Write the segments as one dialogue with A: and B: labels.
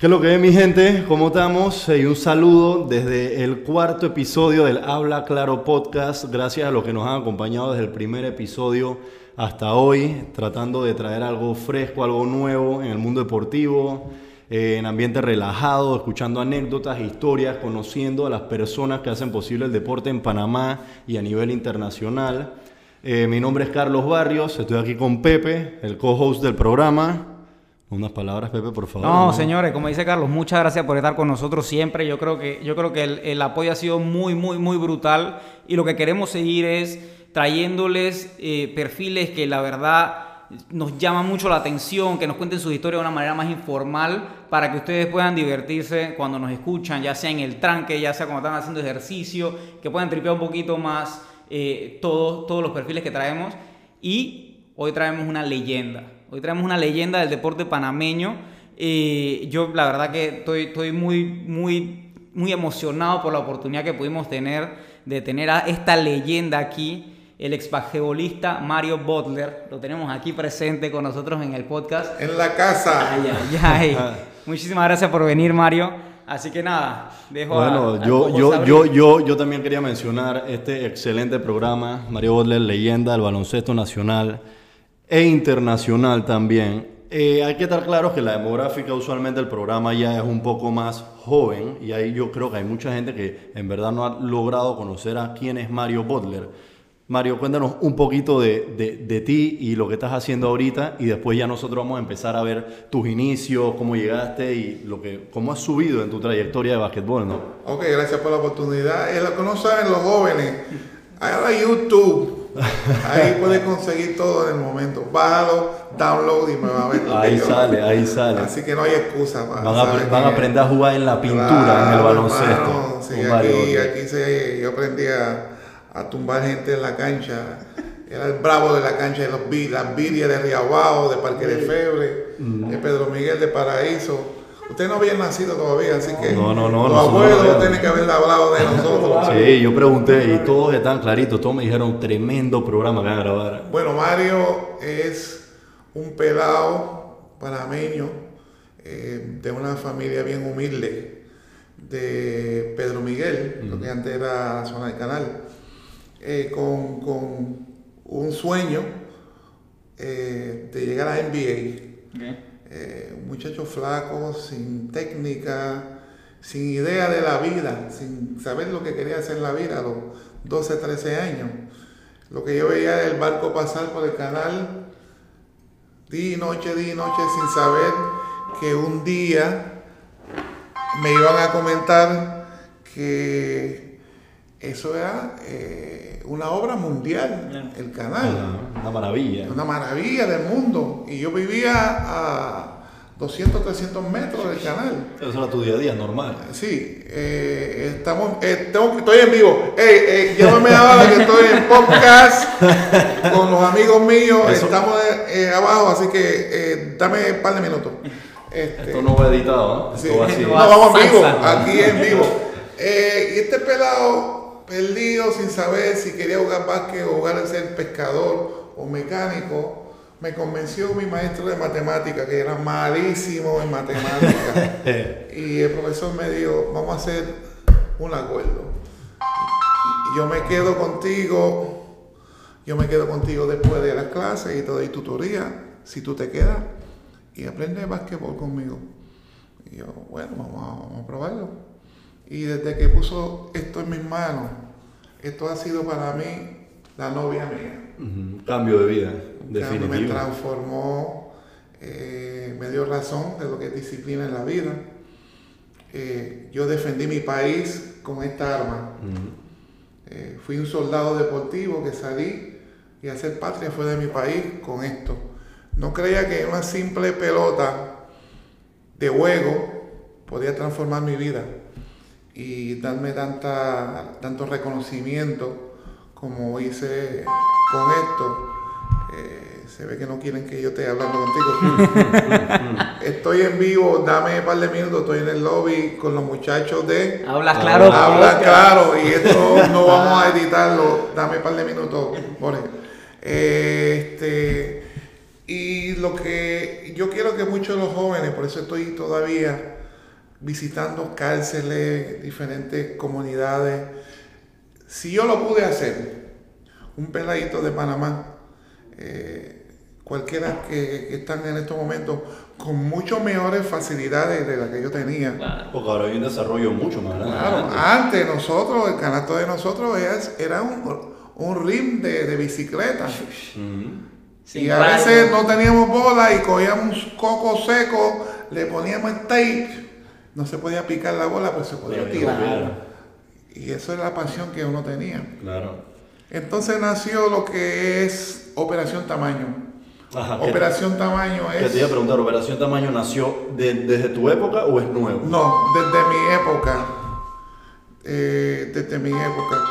A: ¿Qué es lo que es mi gente? ¿Cómo estamos? Y un saludo desde el cuarto episodio del Habla Claro Podcast. Gracias a los que nos han acompañado desde el primer episodio hasta hoy, tratando de traer algo fresco, algo nuevo en el mundo deportivo, eh, en ambiente relajado, escuchando anécdotas, historias, conociendo a las personas que hacen posible el deporte en Panamá y a nivel internacional. Eh, mi nombre es Carlos Barrios, estoy aquí con Pepe, el co-host del programa. Unas palabras, Pepe, por favor.
B: No, señores, como dice Carlos, muchas gracias por estar con nosotros siempre. Yo creo que, yo creo que el, apoyo ha sido muy, muy, muy brutal y lo que queremos seguir es trayéndoles eh, perfiles que la verdad nos llaman mucho la atención, que nos cuenten sus historias de una manera más informal para que ustedes puedan divertirse cuando nos escuchan, ya sea en el tranque, ya sea cuando están haciendo ejercicio, que puedan tripear un poquito más eh, todos, todos los perfiles que traemos. Y hoy traemos una leyenda Hoy traemos una leyenda del deporte panameño. Eh, yo la verdad que estoy, estoy muy, muy, muy emocionado por la oportunidad que pudimos tener de tener a esta leyenda aquí, el ex Mario Butler. Lo tenemos aquí presente con nosotros en el podcast.
C: En la casa.
B: Muchísimas gracias por venir, Mario. Así que nada,
A: dejo Bueno, yo, yo, yo, yo, yo también quería mencionar este excelente programa, Mario Butler, leyenda del baloncesto nacional e internacional también. Eh, hay que estar claro que la demográfica usualmente el programa ya es un poco más joven y ahí yo creo que hay mucha gente que en verdad no ha logrado conocer a quién es Mario Butler. Mario, cuéntanos un poquito de, de, ti y lo que estás haciendo ahorita y después ya nosotros vamos a empezar a ver tus inicios, cómo llegaste y lo que, cómo has subido en tu trayectoria de básquetbol, ¿no?
C: Ok, gracias por la oportunidad. Es lo que no saben los jóvenes. Ahora YouTube Ahí puedes conseguir todo en el momento. Bájalo, download y me va a ver.
A: Ahí sale, ahí sale.
C: Así que no hay excusa.
A: Van, a, van a, aprender a jugar en la pintura, en el baloncesto.
C: sí, aquí, aquí se, yo aprendí a, a, tumbar gente en la cancha. Era el bravo de la cancha de los las Vidias de Riabajo, de Parque de Febre, de Pedro Miguel de Paraíso. Usted no había nacido todavía, así que
A: no, no, no,
C: los abuelos tienen que haber hablado de nosotros.
A: Sí, yo pregunté y todos están claritos, todos me dijeron tremendo programa que van a grabar.
C: Bueno, Mario es un pelado panameño eh, de una familia bien humilde de Pedro Miguel, lo que antes era la zona del canal, eh, con, con, un sueño eh, de llegar a NBA. Eh, un muchacho flaco, sin técnica, sin idea de la vida, sin saber lo que quería hacer en la vida a los 12, 13 años. Lo que yo veía el barco pasar por el canal día y noche, día y noche, sin saber que un día me iban a comentar que eso era eh, una obra mundial, el canal.
A: Una maravilla.
C: Una maravilla del mundo. Y yo vivía a 200, 300 metros del canal.
A: Eso era tu día a día, normal.
C: Sí, eh, estamos, eh, estoy en vivo. Hey, eh, llámame ahora que estoy en podcast con los amigos míos. Estamos abajo, así que dame un par de minutos.
A: Este, Esto no va editado, ¿no?
C: no, vamos en vivo, aquí en vivo. y este pelado perdido sin saber si quería jugar básquet o jugar a ser pescador o mecánico me convenció mi maestro de matemática, que era malísimo en matemática. y el profesor me dijo, vamos a hacer un acuerdo. Yo me quedo contigo, yo me quedo contigo después de las clases y te doy tutoría, si tú te quedas, y aprendes básquetbol conmigo. Y yo, bueno, vamos a, probarlo. Y desde que puso esto en mis manos, esto ha sido para mí la novia mía.
A: Cambio de vida, definitivo.
C: Me transformó, eh, me dio razón de lo que es disciplina en la vida. Eh, yo defendí mi país con esta arma. Eh, fui un soldado deportivo que salí y hacer patria fue de mi país con esto. No creía que una simple pelota de juego podía transformar mi vida y darme tanta, tanto reconocimiento como hice con esto. Eh, se ve que no quieren que yo esté hablando contigo. estoy en vivo, dame un par de minutos, estoy en el lobby con los muchachos de...
B: Habla claro.
C: Habla claro, y esto no vamos a editarlo, dame un par de minutos, este, y lo que yo quiero que muchos de los jóvenes, por eso estoy todavía visitando cárceles, diferentes comunidades. Si yo lo pude hacer, un peladito de Panamá, eh, cualquiera que, están en estos momentos con mucho mejores facilidades de las que yo tenía.
A: Porque ahora hay un desarrollo mucho más grande.
C: Claro, antes nosotros, el canasto de nosotros era, un, un rim de, bicicleta. y a veces no teníamos bola y cogíamos coco seco, le poníamos tape, no se podía picar la bola, pero se podía tirar. Y eso es la pasión que uno tenía.
A: Claro.
C: Entonces nació lo que es Operación Tamaño. Operación Tamaño es...
A: te iba a preguntar, ¿Operación Tamaño nació desde tu época o es nuevo?
C: No, desde mi época. Eh, desde mi época.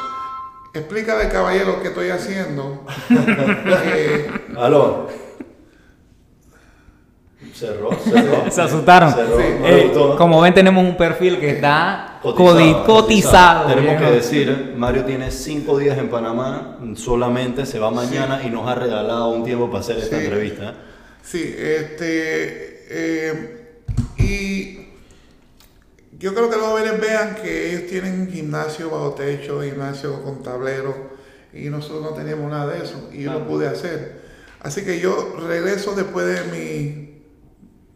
C: Explícale, caballero, qué estoy haciendo.
A: eh, Aló. Cerró, cerró.
B: Se asustaron. Eh, como ven, tenemos un perfil que está cotizado.
A: Tenemos que decir, Mario tiene cinco días en Panamá, solamente se va mañana y nos ha regalado un tiempo para hacer esta entrevista.
C: Sí, este. Eh, y yo creo que los jóvenes vean que ellos tienen gimnasio bajo techo, gimnasio con tablero, y nosotros no teníamos nada de eso, y yo lo pude hacer. Así que yo regreso después de mi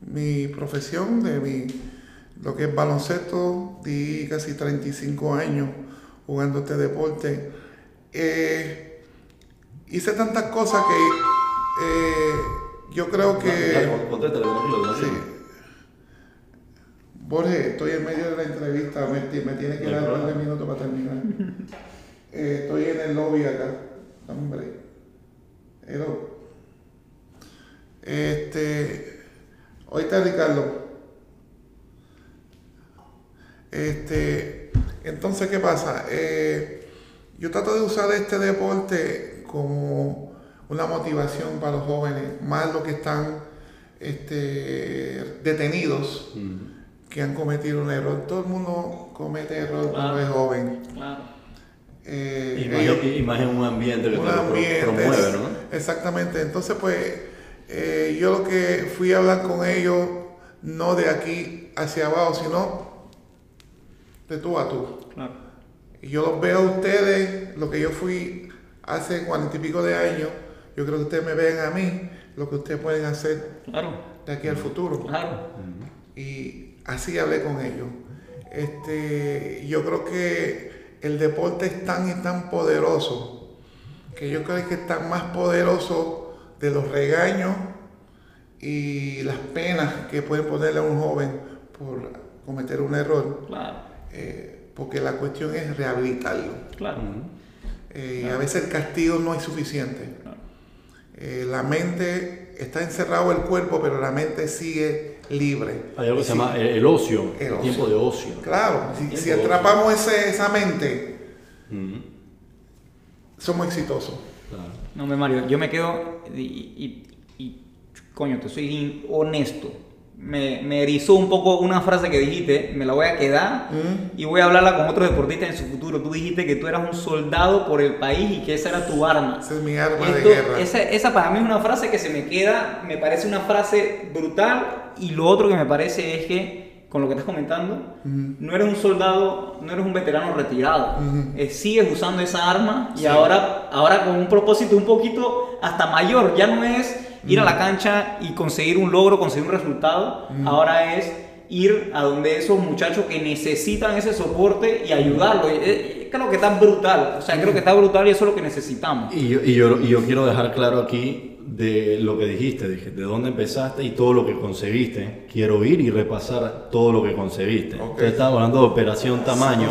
C: mi profesión, de mi, lo que es baloncesto, di casi 35 años jugando este deporte. Eh, hice tantas cosas que eh, yo creo que... Borges, estoy en medio de la entrevista, me, tiene que dar un minutos para terminar. Eh, estoy en el lobby acá. Hombre. Este, Oíste, Ricardo. Este, entonces, ¿qué pasa? Eh, yo trato de usar este deporte como una motivación para los jóvenes, más los que están este, detenidos, que han cometido un error. Todo el mundo comete error cuando es joven. Claro.
A: Eh, imagen, un ambiente que te promueve, ¿no?
C: Exactamente. Entonces, pues eh, yo lo que fui a hablar con ellos, no de aquí hacia abajo, sino de tú a tú. Y yo los veo a ustedes, lo que yo fui hace cuarenta y pico de años, yo creo que ustedes me ven a mí, lo que ustedes pueden hacer de aquí al futuro. Y así hablé con ellos. Este, yo creo que el deporte es tan y tan poderoso que yo creo que es tan más poderoso de los regaños y las penas que pueden ponerle a un joven por cometer un error. Eh, porque la cuestión es rehabilitarlo. Claro. Eh, a veces el castigo no es suficiente. Eh, la mente está encerrado el cuerpo, pero la mente sigue libre.
A: Hay algo que se llama el, ocio, el, tiempo de ocio.
C: Claro, si, atrapamos esa mente, somos exitosos.
B: No, me Mario, yo me quedo y, coño, te soy honesto. Me, me, erizó un poco una frase que dijiste, me la voy a quedar mm. y voy a hablarla con otros deportistas en su futuro. Tú dijiste que tú eras un soldado por el país y que esa era tu arma.
C: Esa es mi arma de guerra.
B: Esa, esa, para mí es una frase que se me queda, me parece una frase brutal y lo otro que me parece es que con lo que estás comentando, no eres un soldado, no eres un veterano retirado, eh, sigues usando esa arma y ahora, ahora con un propósito un poquito hasta mayor, ya no es ir a la cancha y conseguir un logro, conseguir un resultado, ahora es ir a donde esos muchachos que necesitan ese soporte y ayudarlos. Eh, creo que está brutal, o sea, creo que está brutal y eso es lo que necesitamos.
A: Y yo, y yo, y yo quiero dejar claro aquí de lo que dijiste, dije, de dónde empezaste y todo lo que conseguiste. Quiero ir y repasar todo lo que conseguiste. Usted estaba hablando de Operación Tamaño,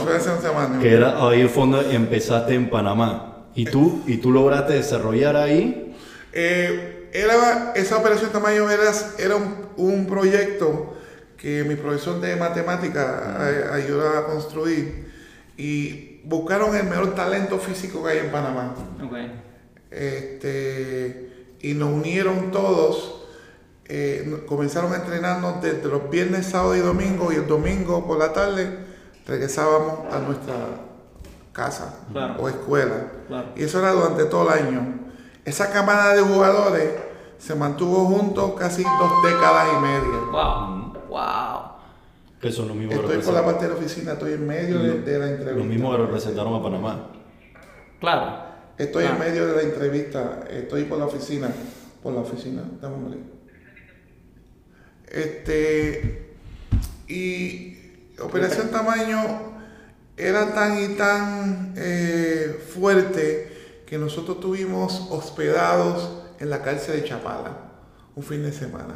A: que era ahí en fondo empezaste en Panamá. ¿Y tú, y tú lograste desarrollar ahí?
C: Eh, era, esa Operación Tamaño era, era un, proyecto que mi profesor de matemática ayudó a construir y buscaron el mejor talento físico que hay en Panamá. Okay. Este, y nos unieron todos. Eh, comenzaron a entrenarnos desde los viernes, sábado y domingo y el domingo por la tarde regresábamos a nuestra casa o escuela. Y eso era durante todo el año. Esa camada de jugadores se mantuvo juntos casi dos décadas y media.
B: Wow, wow.
A: Que son los mismos
C: Estoy por la parte de la oficina, estoy en medio de, de la entrevista.
A: Los mismos que representaron a Panamá.
B: Claro.
C: Estoy
B: Ah.
C: en medio de la entrevista, estoy por la oficina, por la oficina, dame un break. Este, y Operación Tamaño era tan y tan eh, fuerte que nosotros tuvimos hospedados en la cárcel de Chapala un fin de semana.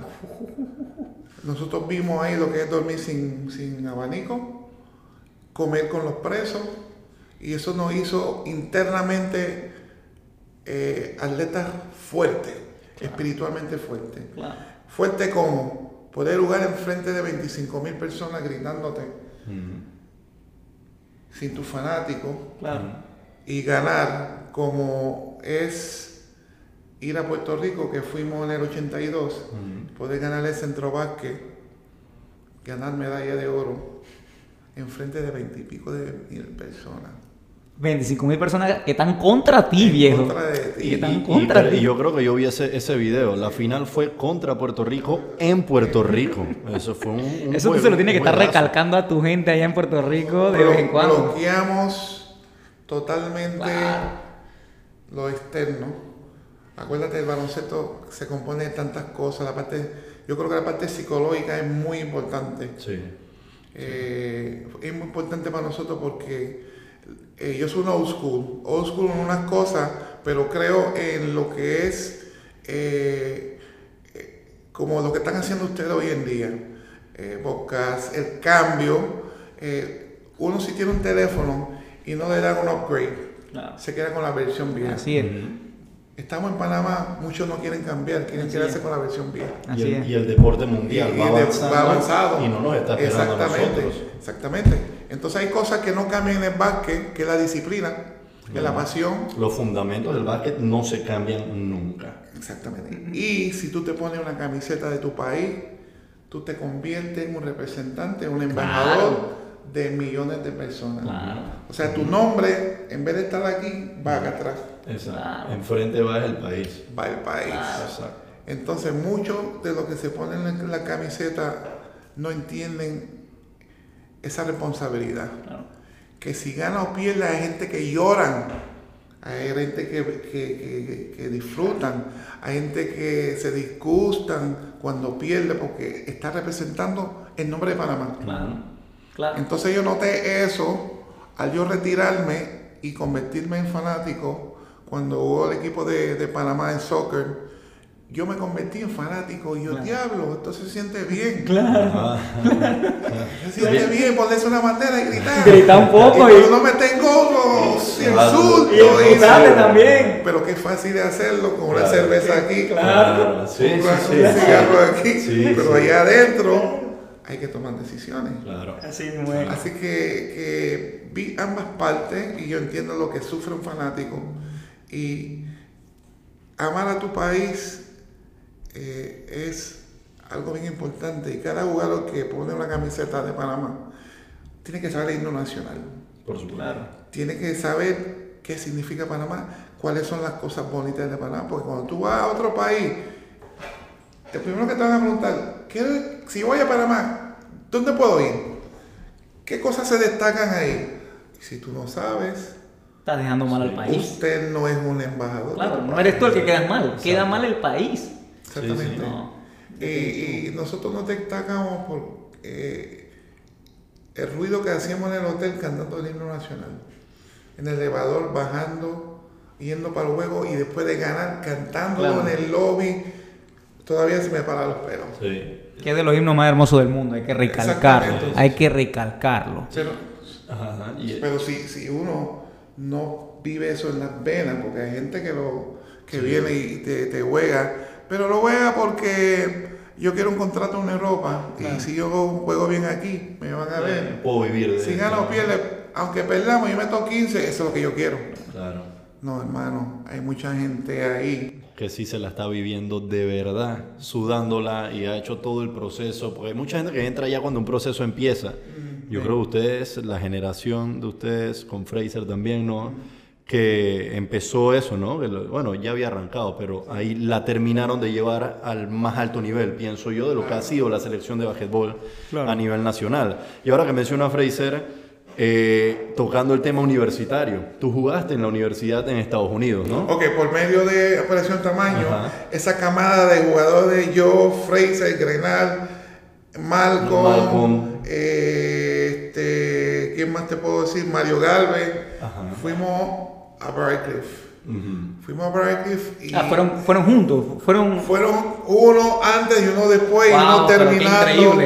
C: Nosotros vimos ahí lo que es dormir sin, sin abanico, comer con los presos, y eso nos hizo internamente eh, atletas fuertes, espiritualmente fuertes.
B: Claro.
C: Fuerte como poder jugar enfrente de 25 mil personas gritándote sin tus fanáticos
B: Claro.
C: y ganar como es ir a Puerto Rico, que fuimos en el 82, poder ganar el centro básquet, ganar medalla de oro enfrente de 20 y pico de mil personas.
B: 25 mil personas que están contra ti,
C: En
B: viejo.
C: contra de ti.
B: Que están
A: Y,
B: contra
A: y-
B: ti.
A: y yo creo que yo vi ese, ese video. La final fue contra Puerto Rico en Puerto Rico. Eso fue un, un
B: Eso tú se lo tienes que estar recalcando a tu gente allá en Puerto Rico de vez en cuando.
C: Bloqueamos totalmente
B: Claro.
C: lo externo. Acuérdate, el baloncesto se compone de tantas cosas. La parte, yo creo que la parte psicológica es muy importante.
A: Sí.
C: Eh, es muy importante para nosotros porque eh, yo soy un old school. Old school en unas cosas, pero creo en lo que es eh, eh, como lo que están haciendo ustedes hoy en día. Eh, podcast, el cambio. Eh, uno si tiene un teléfono y no le dan un upgrade, se queda con la versión vieja.
B: Así es.
C: Estamos en Panamá, muchos no quieren cambiar, quieren
B: Así
C: quedarse
B: es.
C: con la versión vieja.
A: Y el,
B: es.
A: y el deporte mundial
C: Y-
A: va,
C: y de-
A: avanzando,
C: va avanzado.
A: y no nos está esperando a
C: Exactamente,
A: nosotros.
C: exactamente. Entonces hay cosas que no cambian en el básquet, que es la disciplina, que es la pasión.
A: Los fundamentos del básquet no se cambian nunca.
C: Exactamente. Y si tú te pones una camiseta de tu país, tú te conviertes en un representante, un embajador de millones de personas.
B: Claro.
C: O sea, tu nombre, en vez de estar aquí, va acá atrás,
A: Exacto.
B: Claro.
A: Enfrente va el país.
C: va el país.
A: Exacto.
C: Entonces, muchos de los que se ponen en la camiseta no entienden esa responsabilidad.
B: Claro.
C: Que si gana o pierde, hay gente que lloran, hay gente que, que- que- que disfrutan, hay gente que se disgustan cuando pierde porque está representando el nombre de Panamá.
B: Claro. Claro.
C: Entonces yo noté eso al yo retirarme y convertirme en fanático cuando hubo el equipo de, de Panamá en soccer. Yo me convertí en fanático y yo, diablo, esto se siente bien.
B: Claro.
C: Se siente bien ponerse una bandera y gritar.
B: Gritar un poco
C: y...
B: y-
C: no me tengo los
A: Claro.
C: insultos.
B: Y
C: eso.
B: también.
C: Pero qué fácil de hacerlo con una
A: Claro.
C: cerveza aquí,
B: Claro.
A: Sí,
C: un,
A: sí,
C: un
A: sí.
C: cigarro aquí.
A: Sí,
C: pero
A: sí.
C: allá adentro hay que tomar decisiones.
A: Claro.
B: Así es.
C: Así que, que vi ambas partes y yo entiendo lo que sufre un fanático. Y amar a tu país eh, es algo bien importante. Y cada jugador que pone una camiseta de Panamá tiene que saber el himno nacional.
A: Por supuesto.
B: Claro.
C: Tiene que saber qué significa Panamá, cuáles son las cosas bonitas de Panamá. Porque cuando tú vas a otro país, el primero que te van a preguntar, ¿qué- si voy a Panamá, ¿dónde puedo ir? ¿Qué cosas se destacan ahí? Y si tú no sabes,
B: Estás dejando mal al país.
C: usted no es un embajador.
B: Claro, no eres tú el que quedas mal. Queda mal el país.
C: Exactamente.
A: Sí, sí.
B: No.
C: Y, y nosotros nos destacamos por eh, el ruido que hacíamos en el hotel cantando el himno nacional. En el elevador, bajando, yendo para el juego y después de ganar, cantándolo
B: Claro.
C: en el lobby. Todavía se me paran los pelos.
A: Sí.
B: Que es de los himnos más hermosos del mundo. Hay que recalcarlo. Hay que recalcarlo.
C: Pero,
A: Ajá,
C: pero si, si uno no vive eso en las venas, porque hay gente que lo que viene y te, te juega, pero lo juega porque yo quiero un contrato en Europa y si yo juego bien aquí, me van a ver.
A: Puedo vivir de
C: Si gano o pierde, aunque perdamos, yo meto 15, eso es lo que yo quiero.
A: Claro.
C: No, hermano, hay mucha gente ahí.
A: Que sí se la está viviendo de verdad, sudándola y ha hecho todo el proceso. Porque hay mucha gente que entra ya cuando un proceso empieza. Yo creo que ustedes, la generación de ustedes, con Fraser también, ¿no? Que empezó eso, ¿no? bueno, ya había arrancado, pero ahí la terminaron de llevar al más alto nivel, pienso yo, de lo que ha sido la selección de basquetbol a nivel nacional. Y ahora que menciona Fraser, eh, tocando el tema universitario, tú jugaste en la universidad en Estados Unidos, ¿no?
C: Ok, por medio de Operación Tamaño, esa camada de jugadores, yo, Fraser, Grenal, Malcolm, eh, este, ¿quién más te puedo decir? Mario Galvez, fuimos a Briarcliff. Fuimos a Briarcliff y...
B: Ah, fueron, fueron juntos, fueron...
C: Fueron uno antes y uno después y uno terminando.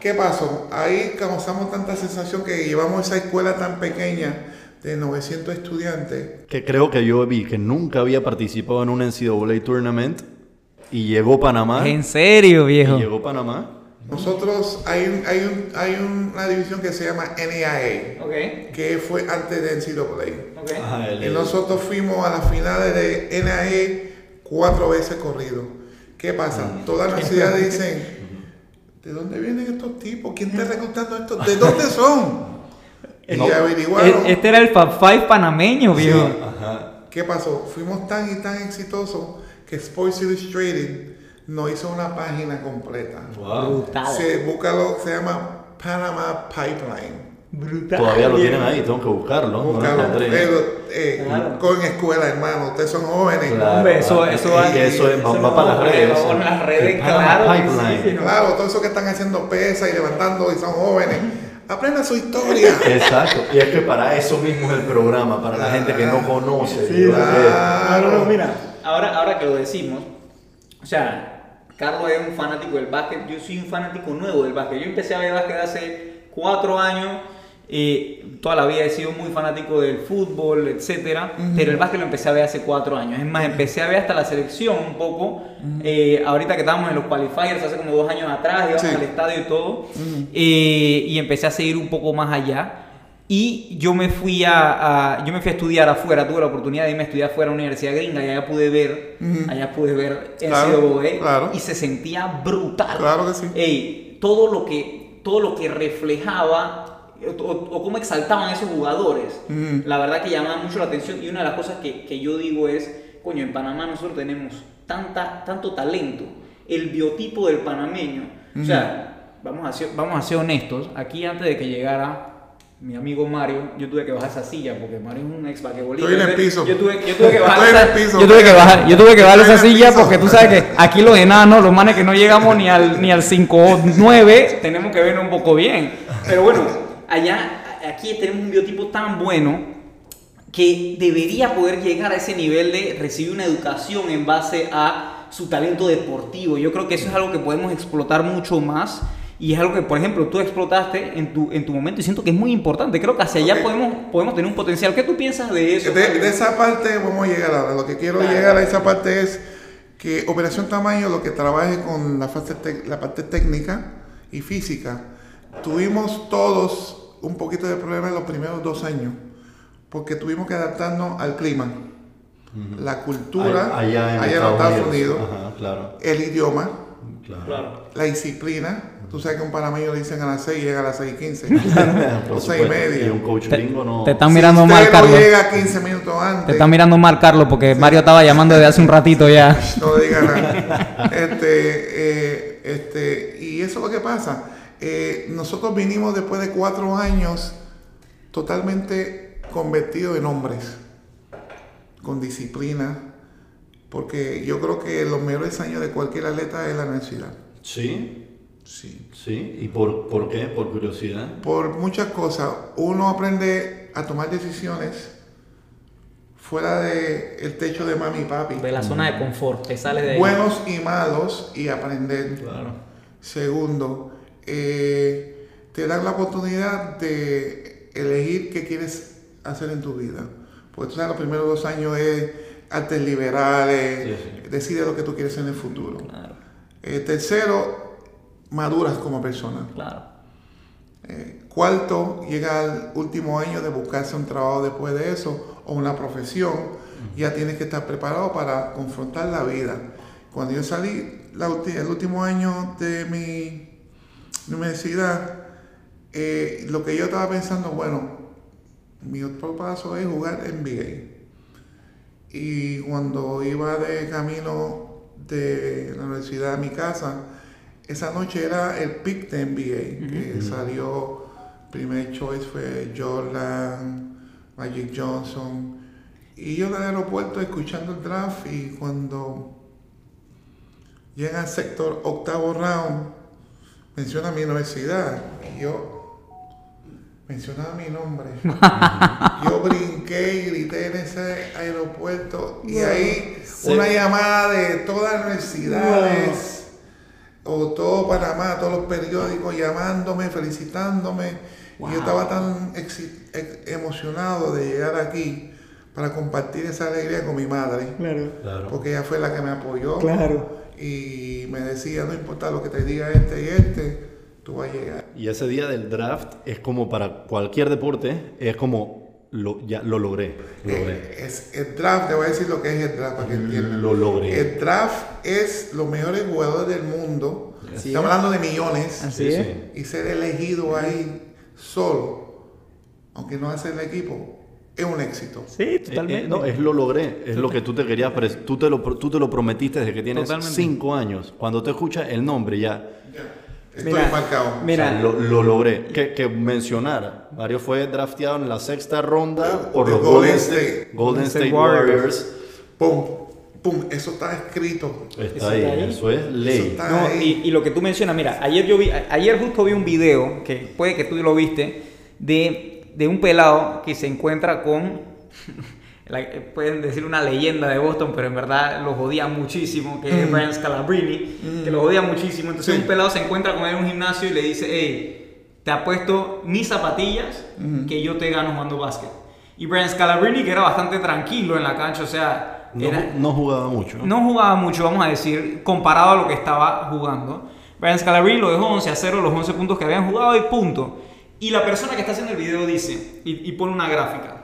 C: Qué, pasó? Ahí causamos tanta sensación que llevamos esa escuela tan pequeña de 900 estudiantes.
A: Que creo que yo vi que nunca había participado en un NCAA tournament y llegó Panamá.
B: ¿En serio, viejo?
A: Y llegó Panamá
C: nosotros hay, hay, un, hay una división que se llama NAIA, que fue antes de NCAA. Okay. y nosotros fuimos a las finales de NAIA cuatro veces corrido. ¿Qué pasa? Ah. Todas las ciudades dicen, ¿de dónde vienen estos tipos? ¿Quién está reclutando estos? ¿De dónde son?
B: y averiguaron. Este era el Fab Five panameño, viejo.
C: ¿Qué pasó? Fuimos tan y tan exitosos que Sports Illustrated no hizo una página completa.
B: Brutal.
C: Se, búscalo, se llama Panama Pipeline.
A: Brutal. Todavía lo tienen ahí, tengo que buscarlo.
C: Buscarlo. Eh, Con escuela, hermano. Ustedes son jóvenes.
B: Claro, eso, eso,
A: eso, va, para las redes.
B: Va para las redes, claro.
C: Pipeline. claro, todo eso que están haciendo pesas y levantando y son jóvenes. Aprendan su historia.
A: Exacto. Y es que para eso mismo es el programa, para la gente que no conoce.
B: Sí, claro. mira, ahora, ahora que lo decimos, o sea, Carlos es un fanático del básquet, yo soy un fanático nuevo del básquet. Yo empecé a ver básquet hace cuatro años. y toda la vida he sido muy fanático del fútbol, etcétera, pero el básquet lo empecé a ver hace cuatro años. Es más, empecé a ver hasta la selección un poco. Eh, ahorita que estábamos en los qualifiers hace como dos años atrás, íbamos al estadio y todo, eh, y empecé a seguir un poco más allá. Y yo me fui a, yo me fui a estudiar afuera, tuve la oportunidad de irme a estudiar afuera a una universidad gringa y allá pude ver, allá pude ver claro, y se sentía brutal.
C: Claro que sí.
B: Ey, todo lo que, todo lo que reflejaba o, cómo exaltaban esos jugadores, la verdad que llamaba mucho la atención y una de las cosas que, que yo digo es, coño, en Panamá nosotros tenemos tanta, tanto talento, el biotipo del panameño, o sea, vamos a, ser, vamos a ser honestos, aquí antes de que llegara mi amigo Mario, yo tuve que bajar esa silla porque Mario es un ex basquetbolista.
C: Estoy en el piso.
B: Yo tuve, yo tuve que bajar esa, yo tuve que bajar, yo tuve que bajar esa silla porque tú sabes que aquí los enanos, los manes que no llegamos ni al ni al 5 9, tenemos que ver un poco bien. Pero bueno, allá aquí tenemos un biotipo tan bueno que debería poder llegar a ese nivel de recibir una educación en base a su talento deportivo. Yo creo que eso es algo que podemos explotar mucho más y es algo que, por ejemplo, tú explotaste en tu, en tu momento y siento que es muy importante. Creo que hacia allá podemos, podemos tener un potencial. ¿Qué tú piensas de eso?
C: De, esa parte vamos a llegar ahora. Lo que quiero llegar a esa parte es que Operación Tamaño lo que trabaje con la, fase la parte técnica y física. Tuvimos todos un poquito de problema en los primeros dos años porque tuvimos que adaptarnos al clima. La cultura allá, en, Estados, Unidos, el idioma, la disciplina, Tú sabes que un panameño le dicen a las 6 y llega a las 6 y 15. o 6 y media.
A: Y un coach gringo no.
B: Te están mirando mal, Carlos.
C: llega 15 minutos antes.
B: Te están mirando mal, Carlos, porque Mario estaba llamando desde hace un ratito ya.
C: no diga nada. Este, eh, este, y eso es lo que pasa. Eh, nosotros vinimos después de cuatro años totalmente convertidos en hombres, con disciplina, porque yo creo que los mejores años de cualquier atleta es la universidad.
A: Sí.
C: Sí.
A: Sí, ¿y por, por qué? ¿Por curiosidad?
C: Por muchas cosas. Uno aprende a tomar decisiones fuera del el techo de mami y papi.
B: De la zona de confort, te sales de
C: ahí. Buenos y malos y aprender.
A: Claro.
C: Segundo, eh, te dan la oportunidad de elegir qué quieres hacer en tu vida. Porque tú sabes, los primeros dos años es artes liberales, decide lo que tú quieres en el futuro. Claro. Eh, tercero, maduras como persona.
B: Claro.
C: Eh, cuarto, llega al último año de buscarse un trabajo después de eso o una profesión, ya tienes que estar preparado para confrontar la vida. Cuando yo salí el último año de mi universidad, eh, lo que yo estaba pensando, bueno, mi otro paso es jugar NBA. Y cuando iba de camino de la universidad a mi casa, esa noche era el pick de NBA, que salió, primer choice fue Jordan, Magic Johnson. Y yo en el aeropuerto escuchando el draft y cuando llega al sector octavo round, menciona mi universidad. Y yo mencionaba mi nombre. yo brinqué y grité en ese aeropuerto y ahí una llamada de todas las universidades o todo Panamá, todos los periódicos llamándome, felicitándome. Y yo estaba tan emocionado de llegar aquí para compartir esa alegría con mi madre. Claro. Porque ella fue la que me apoyó. Claro. Y me decía, no importa lo que te diga este y este, tú vas a llegar.
A: Y ese día del draft es como para cualquier deporte, es como lo, ya lo logré.
C: Eh, es, el draft, te voy a decir lo que es el draft para que entiendan.
A: Lo logré.
C: El draft es los mejores jugadores del mundo. Estamos hablando de millones.
B: Así es.
C: Y ser elegido ahí solo, aunque no hace el equipo, es un éxito.
B: Sí, eh, totalmente.
A: Eh, no, es lo logré, es lo que tú te querías, tú te lo, tú te lo prometiste desde que tienes cinco años. Cuando te escuchas el nombre ya
C: Estoy marcado.
A: Mira, lo, logré. Que, que, mencionar, Mario fue drafteado en la sexta ronda por los Golden, State, Golden State, Warriors.
C: Pum, pum, eso está escrito.
A: Está, ahí, eso es ley.
B: y, y, lo que tú mencionas, mira, ayer yo vi, ayer justo vi un video, que puede que tú lo viste, de, de un pelado que se encuentra con pueden decir una leyenda de Boston, pero en verdad lo jodía muchísimo, que es mm. Brian Scalabrine, mm. que lo jodía muchísimo. Entonces un pelado se encuentra con él en un gimnasio y le dice, hey, te apuesto mis zapatillas mm. que yo te gano jugando básquet. Y Brian Scalabrine, que era bastante tranquilo en la cancha, o sea...
A: No, jugaba mucho.
B: ¿no? jugaba mucho, vamos a decir, comparado a lo que estaba jugando. Brian Scalabrine lo dejó 11 a 0 los 11 puntos que habían jugado y punto. Y la persona que está haciendo el video dice, y pone una gráfica,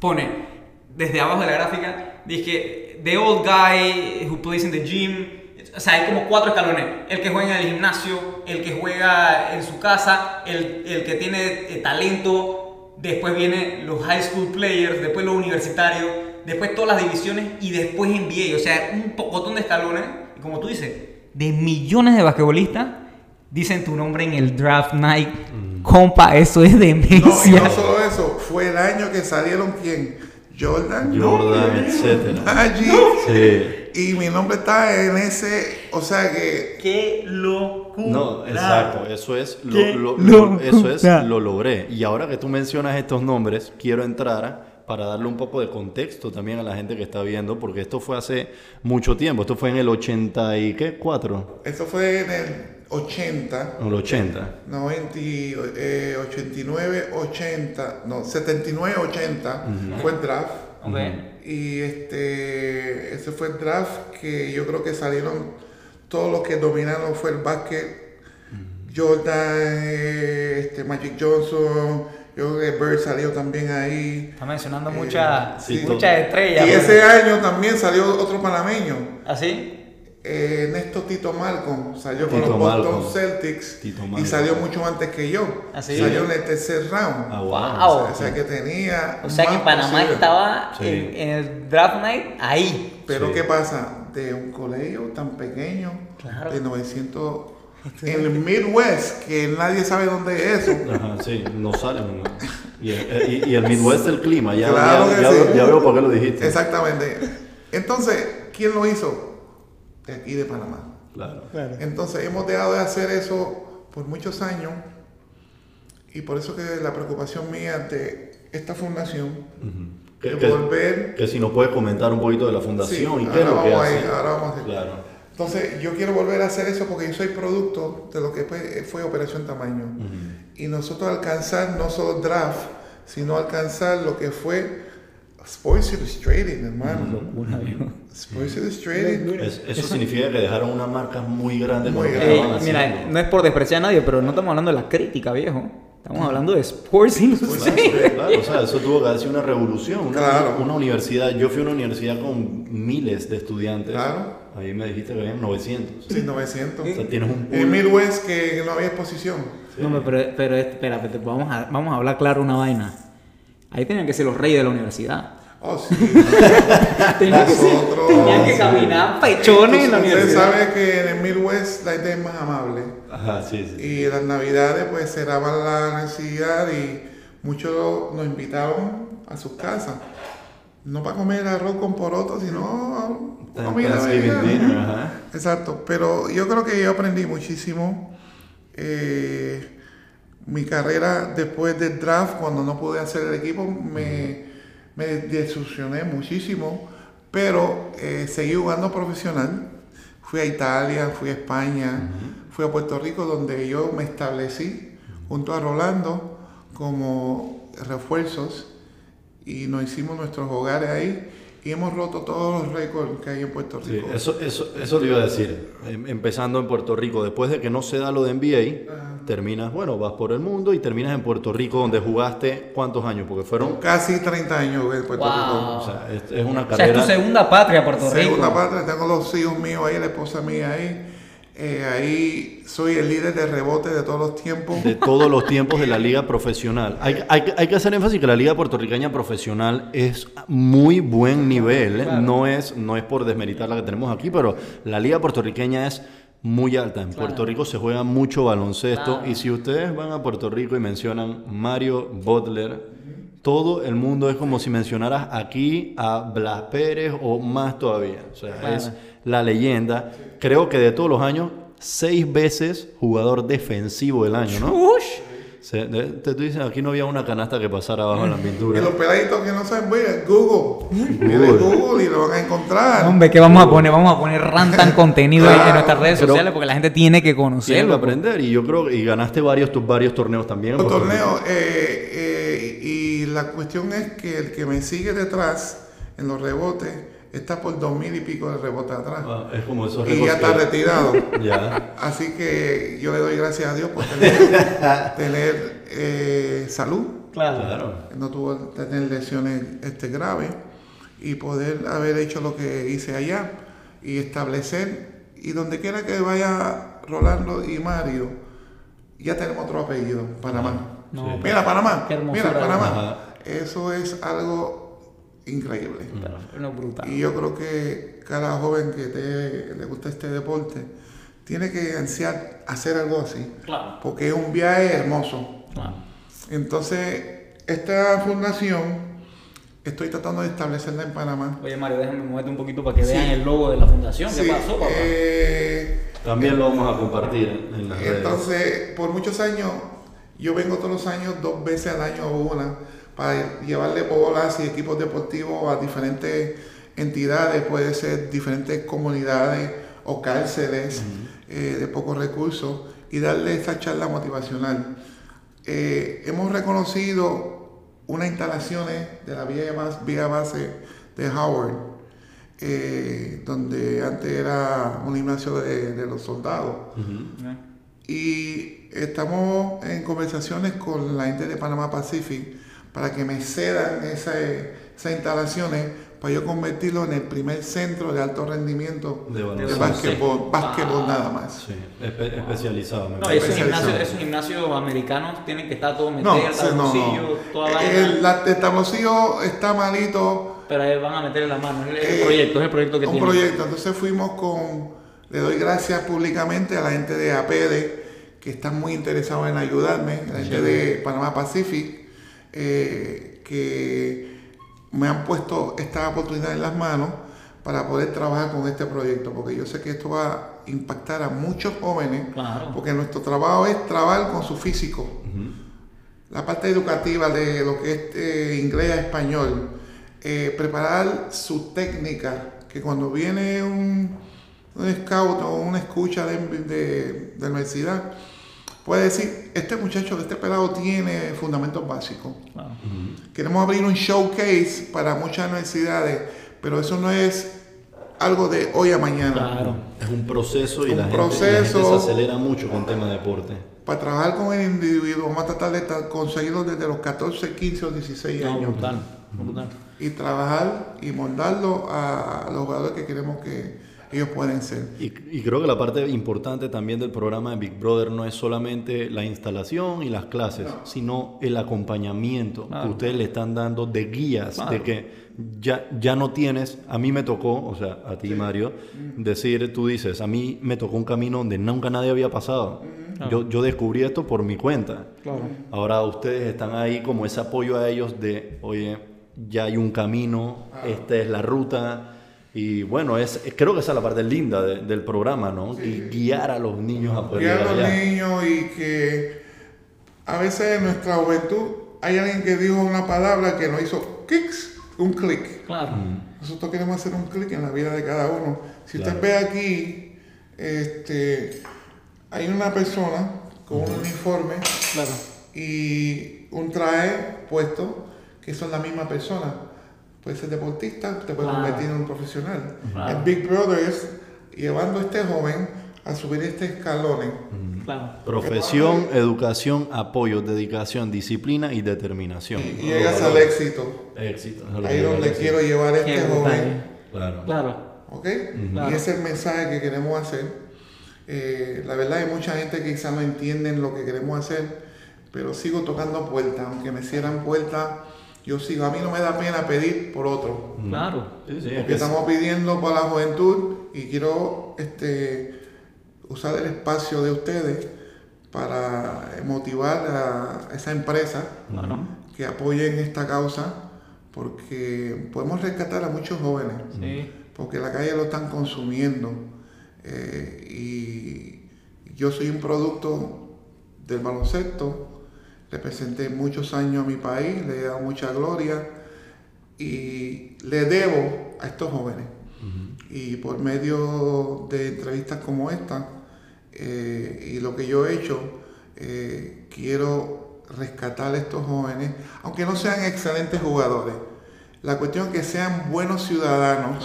B: pone, desde abajo de la gráfica, dije, the old guy who plays in the gym, o sea, hay como cuatro escalones. El que juega en el gimnasio, el que juega en su casa, el, el que tiene eh, talento, después vienen los high school players, después los universitarios, después todas las divisiones y después NBA. O sea, un montón de escalones. Y como tú dices, de millones de basquetbolistas dicen tu nombre en el draft night. Mm. Compa, eso es demencia. No, y
C: no solo eso, fue el año que salieron quien Jordan,
A: Jordan, etcétera.
C: Sí. Y mi nombre está en ese, o sea que
B: qué locura.
A: No, exacto, eso es lo, eso es lo logré. Y ahora que tú mencionas estos nombres, quiero entrar para darle un poco de contexto también a la gente que está viendo, porque esto fue hace mucho tiempo. Esto fue en el 80 y qué, 4.
C: Esto fue en el 80.
A: el 80.
C: 90, 89, 80, no, 79, 80 fue el draft. Y este, ese fue el draft que yo creo que salieron todos los que dominaron fue el básquet. Jordan, este, Magic Johnson, yo creo que Bird salió también ahí.
B: Está mencionando muchas estrellas.
C: Y ese año también salió otro panameño.
B: ¿Ah, sí?
C: Eh, Néstor Tito Malcolm salió con los Boston Celtics y salió mucho antes que yo.
B: ¿Ah,
C: salió en el tercer round.
B: Ah, wow.
C: O, sea, que tenía.
B: O sea que Panamá estaba en, el draft night ahí.
C: Pero ¿qué pasa? De un colegio tan pequeño, de 900. En el Midwest, que nadie sabe dónde es eso.
A: Ajá, sí, no sale. Y, el, y, el Midwest el clima, ya, ya, ya veo por qué lo dijiste.
C: Exactamente. Entonces, ¿quién lo hizo? De aquí de Panamá.
A: Claro.
C: Entonces hemos dejado de hacer eso por muchos años y por eso que la preocupación mía de esta fundación
A: que, volver... Que, si nos puedes comentar un poquito de la fundación y qué es lo que hace. ahora vamos a
C: Claro. Entonces, yo quiero volver a hacer eso porque yo soy producto de lo que fue, Operación Tamaño. Y nosotros alcanzar no solo draft, sino alcanzar lo que fue Sports Illustrated, hermano. Sports Illustrated.
A: eso significa que dejaron una marca muy grande.
C: Muy
B: grande. mira, no es por despreciar a nadie, pero no estamos hablando de la crítica, viejo. Estamos hablando de Sports Illustrated.
A: Claro, o sea, eso tuvo que hacer una revolución. Una, claro. una universidad, yo fui a una universidad con miles de estudiantes.
C: Claro.
A: Ahí me dijiste que habían 900.
C: Sí, 900.
A: O sea, tienes un
C: En Midwest que no había exposición.
B: No, pero, pero espera, vamos a, vamos a hablar claro una vaina Ahí tenían que ser los reyes de la universidad.
C: Oh, sí.
B: tenían, que ser-
C: Nosotros-
B: tenían que caminar pechones en la
C: Usted
B: universidad.
C: sabe que en el Midwest la gente es más amable.
A: Ajá, sí, sí.
C: Y en las navidades pues cerraban la necesidad y muchos nos invitaban a sus casas. No para comer arroz con poroto, sino comida. Exacto, pero yo creo que yo aprendí muchísimo. Eh, mi carrera después del draft, cuando no pude hacer el equipo, me, me desilusioné muchísimo, pero eh, seguí jugando profesional. Fui a Italia, fui a España, fui a Puerto Rico, donde yo me establecí junto a Rolando como refuerzos y nos hicimos nuestros hogares ahí y hemos roto todos los récords que hay en Puerto
A: Sí,
C: Rico.
A: eso, eso, eso te iba a decir. Em- Empezando en Puerto Rico, después de que no se da lo de NBA, terminas, bueno, vas por el mundo y terminas en Puerto Rico, donde jugaste cuántos años, porque fueron,
C: Casi 30 años en Puerto
B: Wow.
A: o
C: Rico.
A: sea, es, es una
B: O sea, es
A: carrera.
B: tu segunda patria, Puerto Rico.
C: Segunda parte, tengo los hijos míos ahí, la esposa mía ahí. Eh, ahí soy el líder de rebote de todos los tiempos.
A: de todos los tiempos de la liga profesional. Hay, hay que- hay que hacer énfasis que la liga puertorriqueña profesional es muy buen nivel. ¿eh? No, es, no es por desmeritar la que tenemos aquí, pero la liga puertorriqueña es muy alta. En Puerto Rico se juega mucho baloncesto
B: Claro.
A: y si ustedes van a Puerto Rico y mencionan Mario Butler, todo el mundo es como si mencionaras aquí a Blas Pérez o más todavía. O sea,
B: Claro.
A: es la leyenda. Creo que de todos los años, seis veces jugador defensivo del año, ¿no?
B: Ush.
A: Se- de- te tú dices, aquí no había una canasta que pasara abajo en la
C: Y
A: pintura.
C: los peladitos que no saben, mira, Google. Google. Google y lo van a encontrar.
B: Hombre, ¿qué vamos a poner? Vamos a poner rantan contenido ahí en nuestras redes
A: Pero-
B: sociales porque la gente tiene que
A: Tienes que
B: conocerlo.
A: aprender y yo creo que y ganaste varios tus varios torneos también.
C: Los torneos, eh, eh, y la cuestión es que el que me sigue detrás en los rebotes está por dos mil y pico de rebotes atrás.
A: Ah, es como esos
C: y ya está
A: que-
C: retirado.
A: Ya.
C: Así que yo le doy gracias a Dios por tener, tener eh, salud.
A: Claro.
C: no tuvo que tener lesiones este, graves y poder haber hecho lo que hice allá y establecer y donde quiera que vaya Rolando y Mario ya tenemos otro apellido Panamá
B: No,
A: Sí.
C: mira Panamá
B: Qué
C: mira Panamá
A: Ajá.
C: eso es algo increíble
B: Pero, no, brutal.
C: y yo creo que cada joven que te- le gusta este deporte tiene que ansiar hacer algo así
B: Claro,
C: porque es un viaje hermoso
B: claro.
C: entonces, esta fundación estoy tratando de establecerla en Panamá.
B: Oye, Mario, déjame moverte un poquito para que
C: Sí.
B: vean el logo de la fundación. ¿Qué
C: Sí,
B: pasó, papá?
C: eh,
A: También lo vamos a compartir en las redes.
C: entonces, por muchos años, yo vengo todos los años, dos veces al año o una, para llevarle bolas y equipos deportivos a diferentes entidades, puede ser diferentes comunidades o cárceles eh, de pocos recursos, y darle esta charla motivacional. Eh, hemos reconocido unas instalaciones de la vía base, vía base de Howard, eh, donde antes era un gimnasio de, de los soldados. Y estamos en conversaciones con la gente de Panamá Pacific para que me cedan esa- esas instalaciones para yo convertirlo en el primer centro de alto rendimiento
A: De
C: de, básquetbol, básquetbol nada más.
A: Sí, espe- especializado.
B: No, esos
C: Especializado.
B: gimnasios, esos gimnasios americanos tienen que estar todo
C: No,
B: metido, el
C: sí, no, no.
B: toda vaina.
C: El, la- el tablocillo está malito,
B: Pero ahí van a meterle la mano. Es el,
C: Eh,
B: proyecto, es el proyecto que
C: un
B: tienen.
C: proyecto. Entonces fuimos con, le doy gracias públicamente a la gente de APD que están muy interesados en ayudarme, la gente de Panamá Pacific, eh, que me han puesto esta oportunidad en las manos para poder trabajar con este proyecto, porque yo sé que esto va a impactar a muchos jóvenes,
B: Claro.
C: porque nuestro trabajo es trabajar con su físico. La parte educativa de lo que es eh, inglés a español, eh, preparar su técnica, que cuando viene un, un scout o una escucha de, de, de la universidad, puede decir, este muchacho, este pelado tiene fundamentos básicos.
B: Claro.
C: Queremos abrir un showcase para muchas universidades, pero eso no es algo de hoy a mañana.
B: Claro.
A: Es un proceso y
C: Un
A: la, gente, y la gente
C: proceso.
A: se acelera mucho con tema de deporte.
C: Para trabajar con el individuo, vamos a tratar de conseguirlo desde los 14, 15 o 16
B: No,
C: años.
B: brutal, brutal.
C: y trabajar y moldarlo a los jugadores que queremos que ellos pueden ser.
A: Y, creo que la parte importante también del programa de Big Brother no es solamente la instalación y las clases, sino el acompañamiento que ustedes le están dando de guías, de que ya, ya no tienes, a mí me tocó, o sea, a ti Mario, decir, tú dices, a mí me tocó un camino donde nunca nadie había pasado. Yo, yo, descubrí esto por mi cuenta. Ahora ustedes están ahí como ese apoyo a ellos de, oye, ya hay un camino, esta es la ruta y bueno, es, creo que esa es la parte linda del programa, ¿no? Y guiar a los niños a
C: poder Guiar a los niños y que a veces en nuestra juventud hay alguien que dijo una palabra que nos hizo kicks, un clic. Claro. Nosotros queremos hacer un clic en la vida de cada uno. Si usted ve aquí, este, hay una persona con un uniforme claro. y un traje puesto que son la misma persona puedes ser deportista, te puedes convertir en un profesional. El Big Brother es llevando a este joven a subir este escalón.
A: Profesión, educación, apoyo, dedicación, disciplina y determinación.
C: Y, llegas al éxito. Éxito. Ahí es donde quiero llevar a este joven. Claro. Claro. ¿Ok? Y ese es el mensaje que queremos hacer. Eh, la verdad hay mucha gente que quizá no entienden lo que queremos hacer, pero sigo tocando puertas, aunque me cierran puertas yo sigo, a mí no me da pena pedir por otro. Claro. porque estamos pidiendo para la juventud y quiero este, usar el espacio de ustedes para motivar a esa empresa que apoyen esta causa porque podemos rescatar a muchos jóvenes porque la calle lo están consumiendo eh, y yo soy un producto del baloncesto Representé muchos años a mi país, le he dado mucha gloria y le debo a estos jóvenes. Y por medio de entrevistas como esta eh, y lo que yo he hecho, eh, quiero rescatar a estos jóvenes, aunque no sean excelentes jugadores. La cuestión es que sean buenos ciudadanos,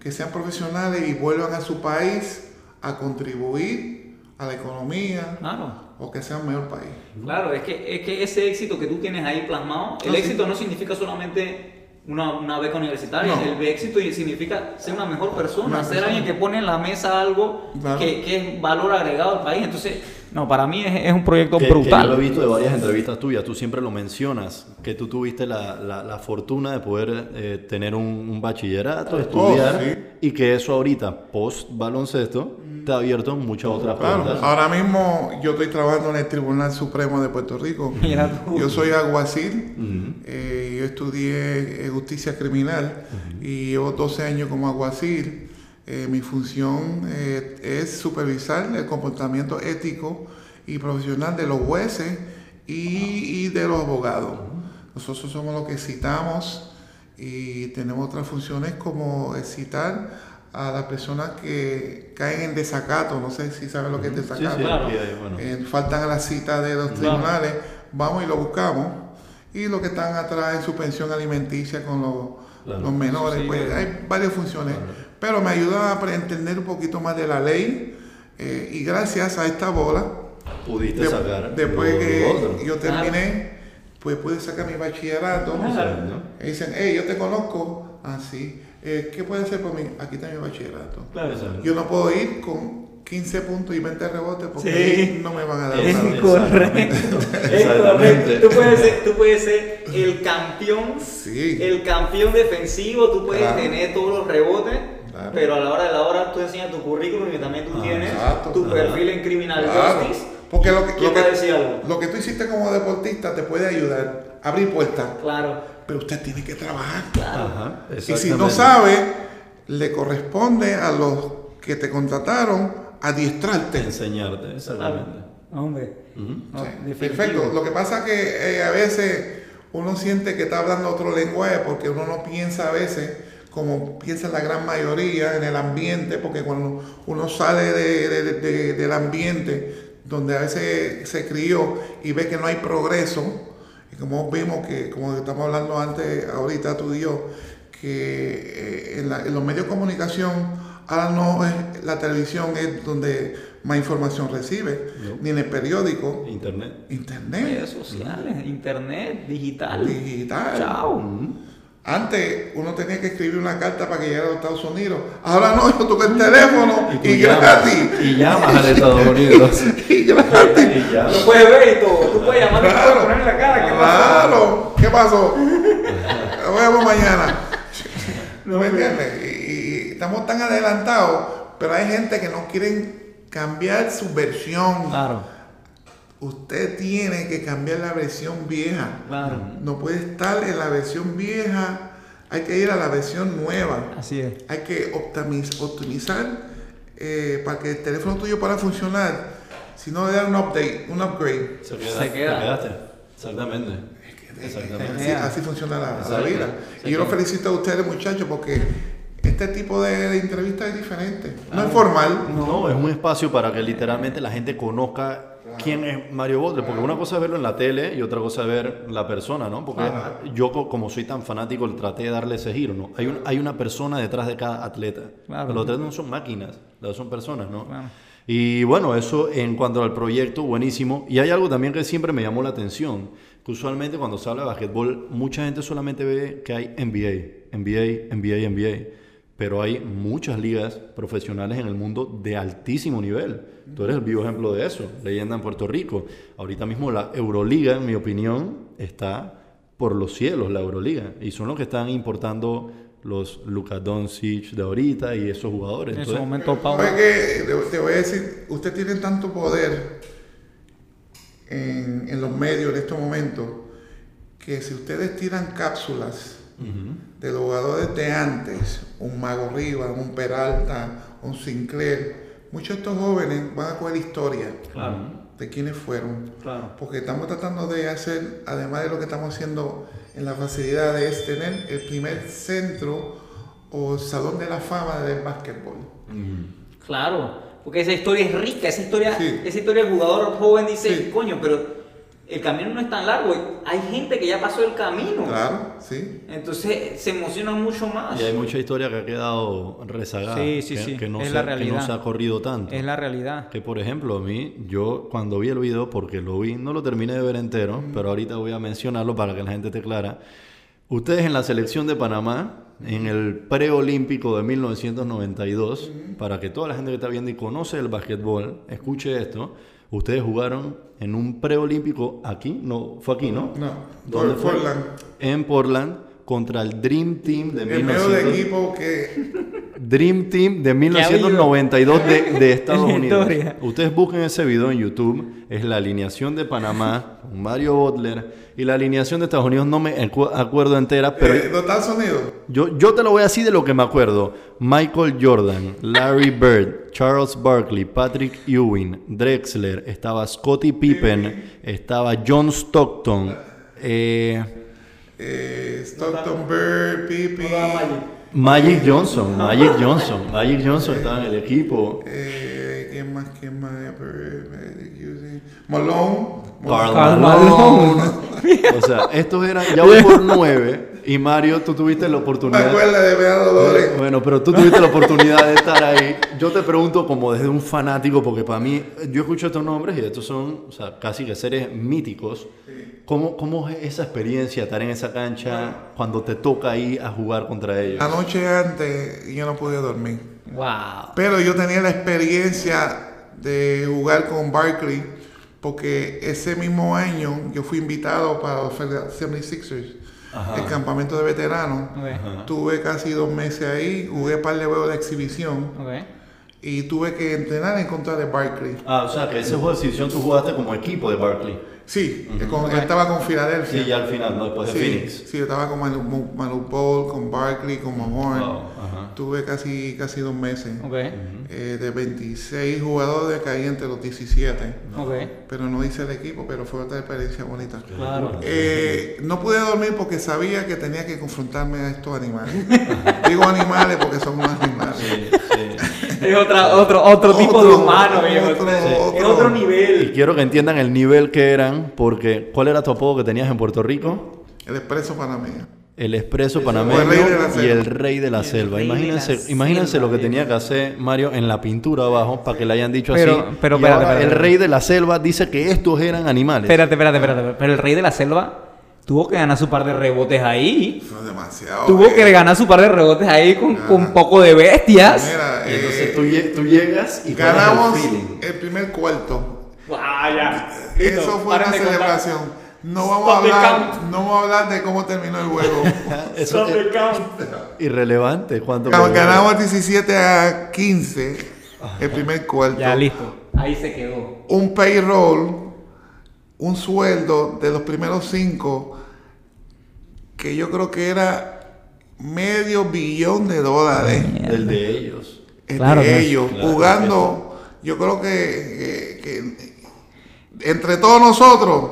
C: que sean profesionales y vuelvan a su país a contribuir a la economía, claro o que sea un mejor país.
B: Claro, es que, es que ese éxito que tú tienes ahí plasmado, el éxito no significa solamente una, una beca universitaria, el éxito significa ser una mejor persona, ser alguien que pone en la mesa algo que, que, es valor agregado al país. Entonces, no, para mí es, es un proyecto brutal.
A: yo lo he visto de varias entrevistas tuyas, tú siempre lo mencionas, que tú tuviste la, la, la fortuna de poder eh, tener un, bachillerato, oh, estudiar, y que eso ahorita, post baloncesto, te ha abierto muchas otras
C: puertas. Ahora mismo yo estoy trabajando en el Tribunal Supremo de Puerto Rico. Yo soy alguacil, eh, yo estudié justicia criminal y llevo 12 años como alguacil. Eh, mi función eh, es supervisar el comportamiento ético y profesional de los jueces y, y de los abogados. Nosotros somos los que citamos y tenemos otras funciones como citar a las personas que caen en desacato, no sé si saben lo que es desacato, eh, faltan a la cita de los tribunales, vamos y lo buscamos, y los que están atrás en su pensión alimenticia con los, menores, pues hay varias funciones, pero me ayuda a entender un poquito más de la ley, eh, y gracias a esta bola,
A: pudiste sacar.
C: Después que yo terminé, pues pude sacar mi bachillerato, y dicen, hey, yo te conozco, así. Ah, eh, ¿Qué puede hacer por mí? Aquí está mi bachillerato. Claro, Yo no puedo ir con 15 puntos y 20 rebotes porque no me van a dar
B: es nada. Incorrecto. es correcto. Tú puedes ser, tú puedes ser el campeón, sí. el campeón defensivo, tú puedes tener todos los rebotes. Pero a la hora de la hora tú enseñas tu currículum y también tú ah, tienes tu perfil en Criminal Justice.
C: Porque lo que, lo que, lo que tú hiciste como deportista te puede ayudar a abrir puertas. Claro pero usted tiene que trabajar. y si no sabe, le corresponde a los que te contrataron adiestrarte.
A: Enseñarte, exactamente.
B: Hombre.
C: perfecto. Lo que pasa es que eh, a veces uno siente que está hablando otro lenguaje porque uno no piensa a veces como piensa la gran mayoría en el ambiente, porque cuando uno sale del ambiente donde a veces se crió y ve que no hay progreso, y como vimos que, como estamos hablando antes, ahorita tú y yo, que eh, en, los medios de comunicación, ahora no es la televisión es donde más información recibe, ni en el periódico.
A: Internet.
C: Internet.
B: Redes sociales, internet, digital.
C: Digital.
B: Chao.
C: Antes uno tenía que escribir una carta para que llegara a los Estados Unidos. Ahora no, yo toco el teléfono y, y gratis.
A: Y llamas a Estados Unidos.
C: y gratis.
B: Y ya. Lo puedes ver y todo. Tú puedes llamar claro. y poner la cara. ¿Qué
C: claro. ¿Qué pasó? Nos vemos mañana. ¿No me entiendes? Y, y estamos tan adelantados, pero hay gente que no quieren cambiar su versión.
B: Claro
C: usted tiene que cambiar la versión vieja.
B: Claro.
C: No puede estar en la versión vieja, hay que ir a la versión nueva.
B: Así es.
C: Hay que optimizar eh, para que el teléfono tuyo pueda funcionar. Si no le dan un update, un upgrade.
A: Se queda. Se queda. Exactamente.
C: Exactamente. Así, funciona la, vida. Y yo los felicito a ustedes, muchachos, porque este tipo de, de entrevista es diferente. No es formal.
A: No, es un espacio para que literalmente la gente conozca quién es Mario Botler, porque una cosa es verlo en la tele y otra cosa es ver la persona, ¿no? Porque yo como soy tan fanático traté de darle ese giro, ¿no? Hay, un, hay una persona detrás de cada atleta. Los atletas no son máquinas, son personas, ¿no? Y bueno, eso en cuanto al proyecto, buenísimo. Y hay algo también que siempre me llamó la atención, que usualmente cuando se habla de basquetbol, mucha gente solamente ve que hay NBA, NBA, NBA, NBA pero hay muchas ligas profesionales en el mundo de altísimo nivel. Tú eres el vivo ejemplo de eso, leyenda en Puerto Rico. Ahorita mismo la Euroliga, en mi opinión, está por los cielos, la Euroliga. Y son los que están importando los Luka Doncic de ahorita y esos jugadores.
B: En ese momento,
C: Pablo. Que, te voy a decir, usted tiene tanto poder en, en los medios en estos momentos que si ustedes tiran cápsulas de los jugadores de antes, un Mago Rivas, un Peralta, un Sinclair, muchos de estos jóvenes van a coger historia de quiénes fueron. Porque estamos tratando de hacer, además de lo que estamos haciendo en la facilidad, es tener el primer centro o salón de la fama del básquetbol.
B: Claro, porque esa historia es rica, esa historia, esa historia del jugador joven dice, coño, pero el camino no es tan largo. Hay gente que ya pasó el camino.
C: Claro, sí.
B: Entonces se emociona mucho más.
A: Y hay mucha historia que ha quedado rezagada.
B: Sí, sí, sí.
A: Que no,
B: es
A: se,
B: la realidad.
A: que no se ha corrido tanto.
B: Es la realidad.
A: Que por ejemplo, a mí, yo cuando vi el video, porque lo vi, no lo terminé de ver entero, pero ahorita voy a mencionarlo para que la gente esté clara. Ustedes en la selección de Panamá, en el preolímpico de 1992, para que toda la gente que está viendo y conoce el básquetbol, escuche esto Ustedes jugaron en un preolímpico aquí, no, fue aquí, ¿no?
C: No, ¿Dónde fue? Portland.
A: En Portland contra el Dream Team de
C: el de equipo que
A: Dream Team de 1992 de, de Estados Unidos. Ustedes busquen ese video en YouTube, es la alineación de Panamá con Mario Butler y la alineación de Estados Unidos no me acuerdo entera, pero
C: eh, Estados Unidos?
A: Yo yo te lo voy a decir de lo que me acuerdo. Michael Jordan, Larry Bird, Charles Barkley, Patrick Ewing, Drexler, estaba Scottie Pippen, estaba John Stockton,
C: eh, eh, Stockton Bird, Pippen.
A: Magic Johnson, Magic Johnson, Magic Johnson estaba en el equipo.
C: Eh, ¿Quién más? ¿Quién más? Malone.
A: Carl Malone. o sea, estos eran, ya voy por nueve. Y Mario, tú tuviste la oportunidad.
C: de
A: Bueno, pero tú tuviste la oportunidad de estar ahí. Yo te pregunto, como desde un fanático, porque para mí, yo escucho estos nombres y estos son, o sea, casi que seres míticos. ¿Cómo, ¿Cómo es esa experiencia, estar en esa cancha cuando te toca ahí a jugar contra ellos?
C: La noche antes yo no podía dormir.
B: Wow.
C: Pero yo tenía la experiencia de jugar con Barkley, porque ese mismo año yo fui invitado para los 76ers el campamento de veteranos. Tuve casi dos meses ahí, jugué un par de juegos de exhibición. Y tuve que entrenar en contra de Barkley.
A: Ah, o sea, que ese juego de exhibición tú jugaste como equipo de Barkley.
C: Sí, estaba con Filadelfia.
A: Sí, ya al final, ¿no? después de Phoenix.
C: Sí, estaba con Manu, Manu Paul, con Barkley, con Mahorn. Tuve casi, casi dos meses. Eh, de 26 jugadores caí entre los 17. Pero no hice el equipo, pero fue otra experiencia bonita.
B: Claro.
C: Eh, no pude dormir porque sabía que tenía que confrontarme a estos animales. Digo animales porque son unos animales. Sí,
B: sí. Es otra, otro, otro tipo de humano, es otro nivel.
A: Y quiero que entiendan el nivel que eran, porque ¿cuál era tu apodo que tenías en Puerto Rico?
C: El expreso panameño.
A: El expreso panameño y el rey de la selva. Imagínense, imagínense lo que tenía que hacer Mario en la pintura abajo para que le hayan dicho así.
B: Pero
A: el rey de la selva dice que estos eran animales.
B: Espérate, espérate, espérate. Pero el rey de la selva tuvo que ganar su par de rebotes ahí.
C: Fue demasiado.
B: Tuvo
C: eh.
B: que ganar su par de rebotes ahí con, con un poco de bestias.
C: Mira,
A: Y entonces
C: eh,
A: tú, lle- tú llegas y
C: ganamos
A: el
C: primer cuarto.
B: Vaya.
C: Eso fue una celebración. No vamos a
B: Stop
C: hablar, no vamos a hablar de cómo terminó el juego.
A: Eso es irrelevante. ¿Cuánto?
C: Ganamos 17 a 15 el primer cuarto.
B: Ya, listo. Ahí se quedó.
C: Un payroll, un sueldo de los primeros cinco que yo creo que era medio billón de dólares.
A: El de ellos.
C: eh,
B: Claro,
C: de ellos,
A: Claro,
C: jugando, yo creo que, que- que entre todos nosotros,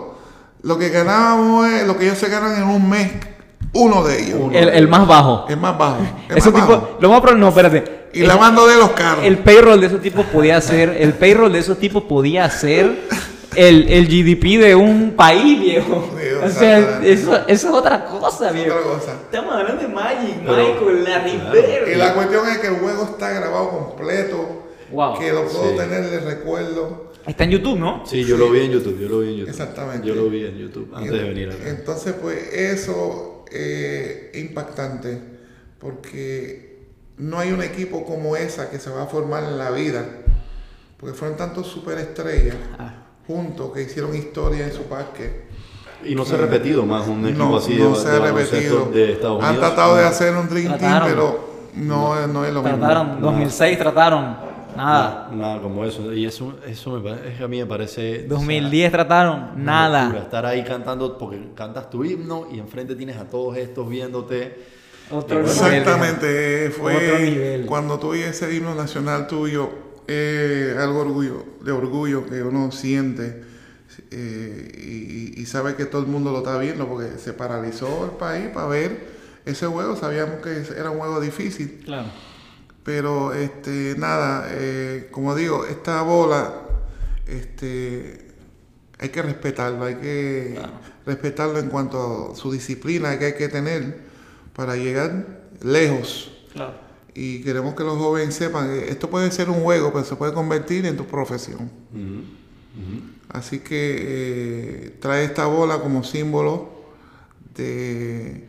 C: lo que ganábamos es lo que ellos se ganan en un mes, uno de ellos.
B: El, el más bajo.
C: Es más bajo. es
B: Ese
C: más
B: tipo,
C: bajo.
B: lo más probable, no, espérate.
C: Y la mando de los carros.
B: El payroll de esos tipos podía ser, el payroll de esos tipos podía ser el, el GDP de un país, viejo.
C: Sí,
B: O sea, eso, eso es otra cosa,
C: Es
B: viejo.
C: otra cosa.
B: Estamos hablando de Magic,
A: Pero-
B: Michael, Larry Bird.
C: Y la cuestión es que el juego está grabado completo.
B: Wow.
C: Que lo puedo
A: Sí.
C: tener de recuerdo.
B: Está en YouTube, ¿no?
A: Sí, yo lo vi en YouTube. Yo lo vi en YouTube.
C: Exactamente.
A: Yo lo vi en YouTube antes de venir acá.
C: Entonces, pues eso eh, es impactante porque no hay un equipo como esa que se va a formar en la vida. Porque fueron tantos superestrellas
B: Ah.
C: Juntos que hicieron historia en su parque.
A: Y no se ha repetido más un equipo
C: No,
A: así
C: no
A: de,
C: se
A: de
C: ha
A: baloncesto
C: repetido.
A: de Estados Unidos.
C: Han tratado de hacer un Dream Team,
B: Trataron.
C: pero no, no es lo mismo.
B: Trataron, 2006 trataron, nada.
A: Nada, nada como eso. Y eso, eso me parece, es que a mí me parece...
B: 2010 trataron,
A: una locura.
B: nada.
A: Estar ahí cantando, porque cantas tu himno y enfrente tienes a todos estos viéndote.
B: Otro
A: Bueno,
B: nivel,
C: Exactamente,
B: Otro
C: fue
B: nivel.
C: cuando tú oyes ese himno nacional tuyo, eh, algo orgullo, de orgullo que uno siente eh, y, y sabe que todo el mundo lo está viendo porque se paralizó el país para ver ese juego. Sabíamos que era un juego difícil,
B: Claro.
C: pero este nada, eh, como digo, esta bola, este hay que respetarlo, hay que respetarlo en cuanto a su disciplina que hay que tener para llegar lejos.
B: Claro.
C: Y queremos que los jóvenes sepan que esto puede ser un juego, pero se puede convertir en tu profesión. Así que eh, trae esta bola como símbolo de...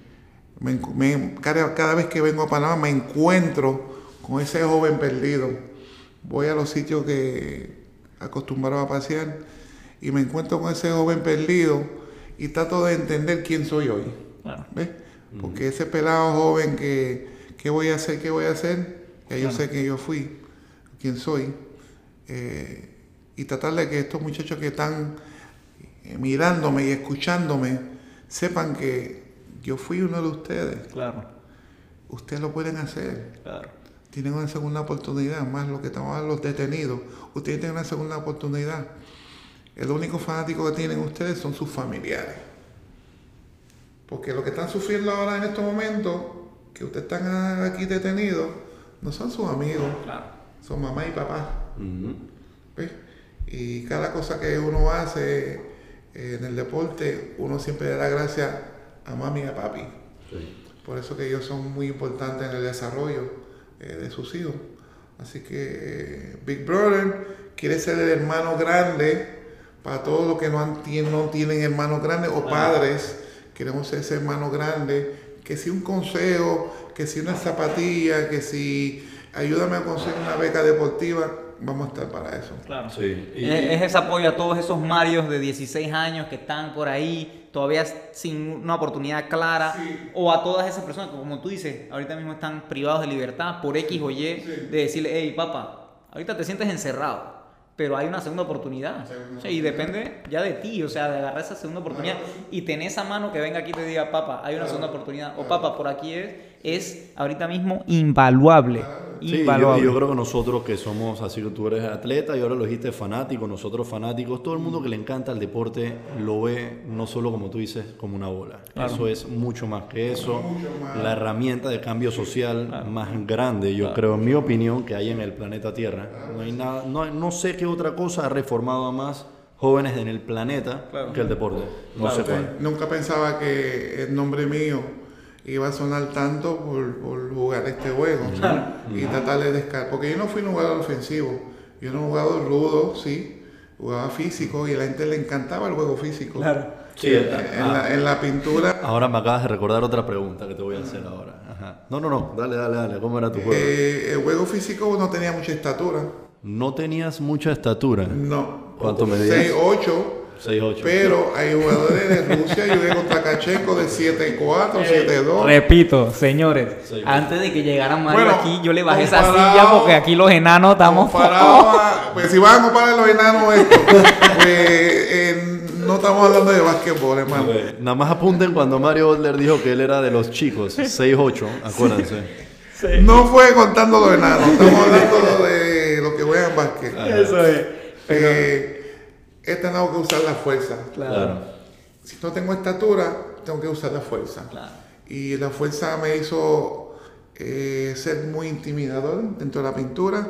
C: me encu- me- cada, cada vez que vengo a Panamá me encuentro con ese joven perdido. Voy a los sitios que acostumbraba a pasear y me encuentro con ese joven perdido y trato de entender quién soy hoy.
B: Claro.
C: ¿Ves? Porque ese pelado joven que, ¿qué voy a hacer? ¿Qué voy a hacer? Ya yo sé que yo fui, quién soy. Eh, y tratar de que estos muchachos que están eh, mirándome y escuchándome sepan que yo fui uno de ustedes.
B: Claro.
C: Ustedes lo pueden hacer.
B: Claro.
C: Tienen una segunda oportunidad, más lo que estaban los detenidos. Ustedes tienen una segunda oportunidad. El único fanático que tienen ustedes son sus familiares. Porque lo que están sufriendo ahora en estos momentos, que ustedes están aquí detenidos, no son sus amigos,
B: Claro.
C: son mamá y papá. Y cada cosa que uno hace eh, en el deporte, uno siempre le da gracias a mami y a papi.
A: Sí.
C: Por eso que ellos son muy importantes en el desarrollo eh, de sus hijos. Así que eh, Big Brother quiere ser el hermano grande para todos los que no, han- no tienen hermanos grandes o padres. Queremos ser ese hermano grande. Que si un consejo, que si una zapatilla, que si ayúdame a conseguir una beca deportiva, vamos a estar para eso.
B: Claro.
A: Sí. Y-
B: Es, es ese apoyo a todos esos Marios de 16 años que están por ahí, todavía sin una oportunidad clara, o a todas esas personas que, como tú dices, ahorita mismo están privados de libertad por X o Y, de decirle, hey, papá, ahorita te sientes encerrado, pero hay una segunda oportunidad. Y depende ya de ti, o sea, de agarrar esa segunda oportunidad y tener esa mano que venga aquí y te diga, papá, hay una segunda oportunidad, o papá, por aquí es, es ahorita mismo invaluable.
A: Sí, yo, creo que nosotros que somos, así que tú eres atleta y ahora lo dijiste fanático, nosotros fanáticos, todo el mundo que le encanta el deporte lo ve no solo como tú dices, como una bola. Eso es mucho más que eso. La herramienta de cambio social más grande, yo creo, en mi opinión, que hay en el planeta Tierra. No hay nada, no, no sé qué otra cosa ha reformado a más jóvenes en el planeta que el deporte. No sé cuál.
C: Nunca pensaba que el nombre mío iba a sonar tanto por, por jugar este juego y tratar de descargar. Porque yo no fui un jugador ofensivo, yo era un jugador rudo, sí, jugaba físico y a la gente le encantaba el juego físico.
B: Claro.
A: Sí,
C: en, la, en la pintura,
A: Ahora me acabas de recordar otra pregunta que te voy a hacer ahora. Ajá. No, no, no, dale, dale, dale. ¿Cómo era tu juego?
C: eh, el juego físico no tenía mucha estatura.
A: No tenías mucha estatura.
C: No.
A: ¿Cuánto medías?
C: 6'8".
A: 6'8".
C: Pero hay jugadores de Rusia, yo jugué contra Kachenko de 7'4", 7'2".
B: Repito, señores,
A: Sí.
B: antes de que llegara Mario
C: Bueno,
B: aquí, yo le bajé esa silla porque aquí los enanos estamos...
C: Comparado a- pues si van a comparar los enanos estos, pues eh, no estamos hablando de básquetbol, hermano.
A: Nada más apunten cuando Mario Butler dijo que él era de los chicos, 6'8", acuérdense.
C: No fue contando los enanos, estamos hablando de lo que juegan básquet.
B: Eso es. Pero,
C: Eh, he tenido que usar la fuerza.
A: Claro.
C: Si no tengo estatura, tengo que usar la fuerza.
B: Claro.
C: Y la fuerza me hizo eh, ser muy intimidador dentro de la pintura.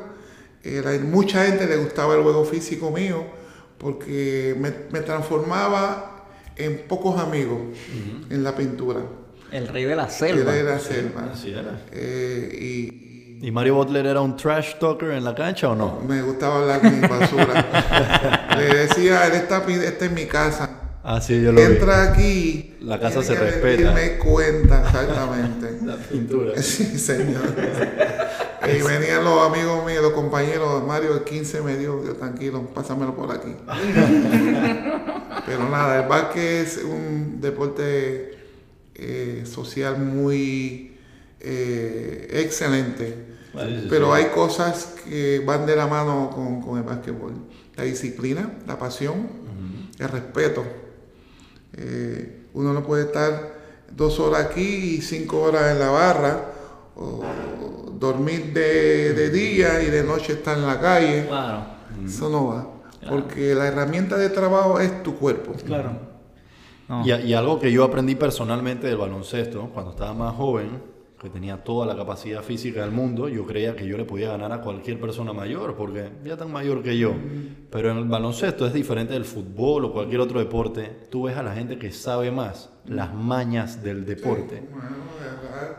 C: Mucha gente le gustaba el juego físico mío porque me, me transformaba en pocos amigos en la pintura.
B: el rey de la selva.
C: Era de la selva.
A: Así era.
C: Eh, y,
A: ¿Y Mario Butler era un trash talker en la cancha o no?
C: me gustaba hablar mi basura. le decía, "Él está, esta es mi casa.
A: Ah, sí, yo lo vi.
C: Entra aquí.
A: La casa se
C: que
A: respeta.
C: rendirme cuenta, exactamente.
A: La pintura.
C: Sí, señor. y venían los amigos míos, los compañeros, Mario, el 15 me dijo, yo, tranquilo, pásamelo por aquí. Pero nada, el básquet es un deporte eh, social muy eh, excelente. Pero
A: sí.
C: hay cosas que van de la mano con, con el básquetbol. La disciplina, la pasión, el respeto. Eh, uno no puede estar dos horas aquí y cinco horas en la barra, o dormir de, de día y de noche estar en la calle.
B: Claro,
C: Eso no va. Porque la herramienta de trabajo es tu cuerpo.
B: claro. No.
A: Y, y algo que yo aprendí personalmente del baloncesto, cuando estaba más joven, que tenía toda la capacidad física del mundo, yo creía que yo le podía ganar a cualquier persona mayor, porque ya tan mayor que yo. Pero en el baloncesto es diferente del fútbol o cualquier otro deporte. Tú ves a la gente que sabe más las mañas del deporte.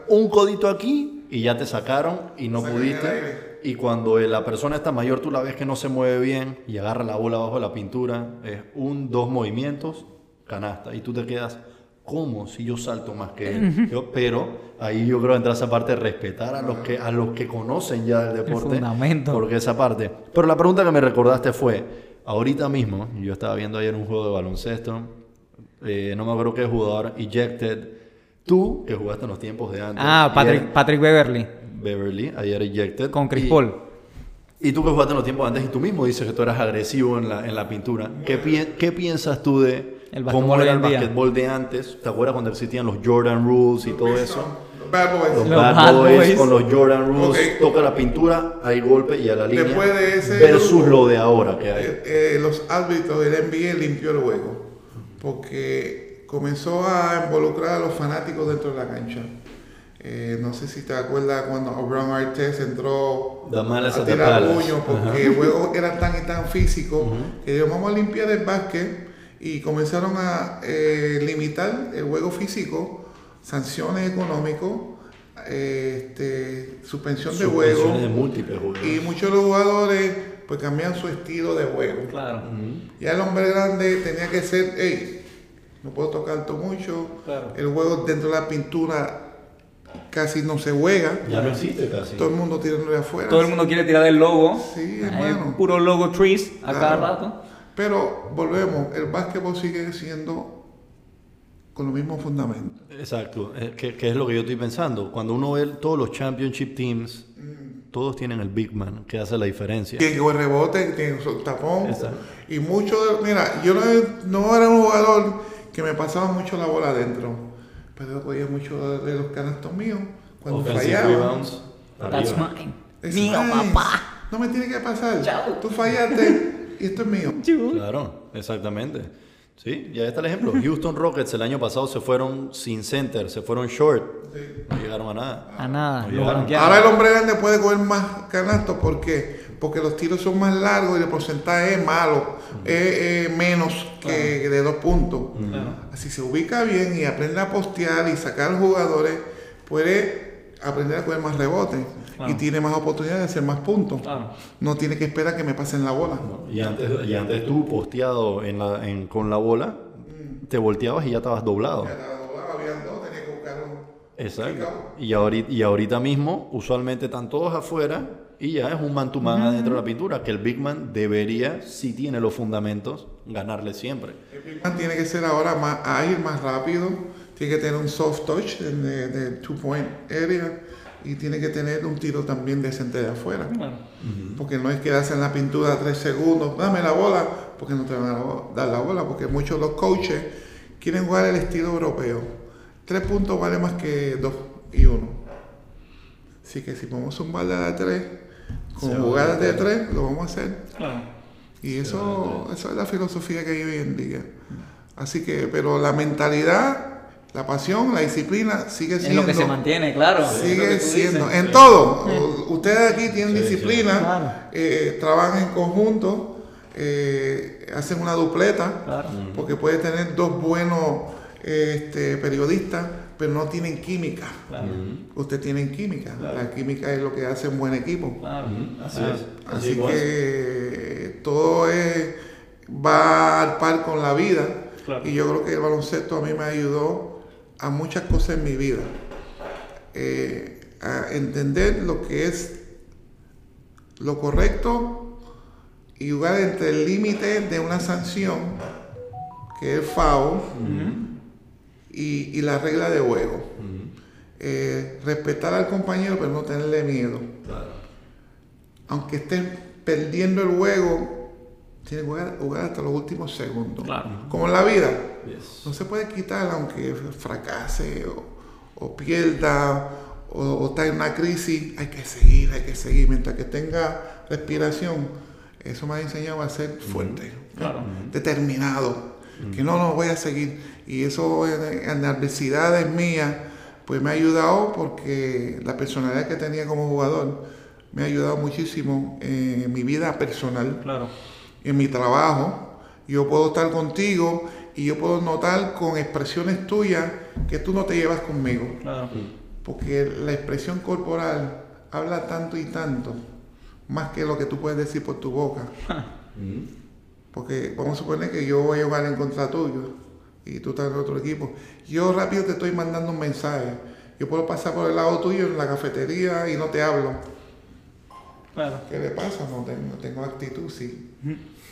A: Un codito aquí y ya te sacaron y no pudiste. Y cuando la persona está mayor, tú la ves que no se mueve bien y agarra la bola bajo la pintura, es un, dos movimientos, canasta. Y tú te quedas, ¿cómo si yo salto más que él? Yo- pero ahí yo creo entra esa parte de respetar a los que, a los que conocen ya del deporte.
B: fundamento.
A: Porque esa parte. Pero la pregunta que me recordaste fue, ahorita mismo, yo estaba viendo ayer un juego de baloncesto, eh, no me acuerdo qué jugador, ejected. Tú, que jugaste en los tiempos de antes.
B: Ah, Patrick, Beverly
A: Beverly, ayer ejected.
B: con Chris
A: y-
B: Paul.
A: y tú que jugaste en los tiempos antes y tú mismo dices que tú eras agresivo en la, en la pintura. ¿Qué, pi- qué piensas tú de
B: El
A: cómo era el basquetbol de antes? ¿Te acuerdas cuando existían los Jordan Rules y todo eso?
C: Los Bad Boys.
A: Los
B: Los
A: Bad,
B: Bad
A: Boys,
B: Boys.
A: con los Jordan Rules, toca la pintura, hay golpe y a la línea.
C: Después de ese
A: versus
C: grupo,
A: lo de ahora que hay.
C: Eh, eh, los árbitros del NBA limpió el juego porque comenzó a involucrar a los fanáticos dentro de la cancha. Eh, no sé si te acuerdas cuando Abraham Artes entró a tirar puños porque el juego era tan y tan físico que dijeron vamos a limpiar el básquet y comenzaron a eh, limitar el juego físico, sanciones económicas, eh, este, suspensión de juego.
A: Suspensiones de múltiples juegos.
C: Y muchos de los jugadores pues cambian su estilo de juego.
B: Claro.
C: Ya el hombre grande tenía que ser, hey, no puedo tocar todo mucho.
B: Claro.
C: El juego dentro de la pintura casi no se juega.
A: Ya no existe casi.
C: Todo el mundo tirándole afuera.
B: Todo el mundo quiere tirar el logo.
C: Sí,
B: Hay
C: hermano.
B: puro logo trees a
C: Claro.
B: cada rato.
C: Pero volvemos, el básquetbol sigue siendo con los mismos fundamentos.
A: Exacto, eh, que, que es lo que yo estoy pensando. Cuando uno ve todos los championship teams, todos tienen el big man que hace la diferencia.
C: Tiene que rebote, tiene su tapón.
A: Exacto.
C: Y mucho de, mira, yo no, no era un jugador que me pasaba mucho la bola adentro, pero yo cogía mucho de los canastos míos cuando
A: Offensive
C: fallaba.
B: That's mine.
C: Es
B: Mío,
C: nice.
B: papá.
C: No me tiene que pasar.
B: Chao.
C: Tú fallaste esto es mío.
A: Claro, exactamente. Sí, ya está el ejemplo. Houston Rockets el año pasado se fueron sin center, se fueron short. No llegaron a nada.
B: A nada.
A: No.
C: Ahora el hombre grande puede coger más canastos ¿por qué? porque los tiros son más largos y el porcentaje es malo, es, es menos que de dos puntos. Así se ubica bien y aprende a postear y sacar jugadores, puede aprender a coger más rebotes y tiene más oportunidades de hacer más puntos. No tiene que esperar que me pasen la bola.
A: Y antes, y antes tú posteado en la, en, con la bola, te volteabas y ya estabas doblado.
C: Ya estaba doblado, habían dos, que buscar
A: Exacto. Y ahorita, y ahorita mismo, usualmente están todos afuera y ya es un man to man adentro de la pintura, que el Big Man debería, si tiene los fundamentos, ganarle siempre.
C: El Big Man tiene que ser ahora más ágil, más rápido, tiene que tener un soft touch de, de two point area y tiene que tener un tiro también decente de afuera. Porque no es quedarse en la pintura tres segundos, dame la bola, porque no te van a dar la bola, porque muchos de los coaches quieren jugar el estilo europeo. Tres puntos vale más que dos y uno. Así que si podemos zumbarle a la tres, con jugadas de tres, lo vamos a hacer. Y eso, eso es la filosofía que hay hoy en día. Así que, pero la mentalidad la pasión, la disciplina sigue siendo.
B: Es lo que se mantiene, claro.
C: Sigue siendo. En todo. Ustedes aquí tienen disciplina, eh, trabajan en conjunto, eh, hacen una dupleta, porque puede tener dos buenos este, periodistas, pero no tienen química. Ustedes tienen química. La química es lo que hace un buen equipo.
A: Así es.
C: Así, que todo es, va al par con la vida. Y yo creo que el baloncesto a mí me ayudó a muchas cosas en mi vida. Eh, a entender lo que es lo correcto y jugar entre el límite de una sanción, que es FAO, y, la regla de juego. Eh, respetar al compañero, pero no tenerle miedo. Aunque estés perdiendo el juego, tiene que jugar, hasta los últimos segundos. Como en la vida. No se puede quitar aunque fracase o, pierda o, está en una crisis. Hay que seguir, hay que seguir. Mientras que tenga respiración, eso me ha enseñado a ser fuerte, determinado. Que no, no voy a seguir. Y eso en, adversidades mías, pues me ha ayudado porque la personalidad que tenía como jugador me ha ayudado muchísimo en mi vida personal.
B: Claro
C: en mi trabajo, yo puedo estar contigo y yo puedo notar con expresiones tuyas que tú no te llevas conmigo. Porque la expresión corporal habla tanto y tanto, más que lo que tú puedes decir por tu boca. Porque vamos a suponer que yo voy a jugar en contra tuyo y tú estás en otro equipo. Yo rápido te estoy mandando un mensaje. Yo puedo pasar por el lado tuyo en la cafetería y no te hablo. ¿Qué le pasa? No tengo, tengo actitud, sí.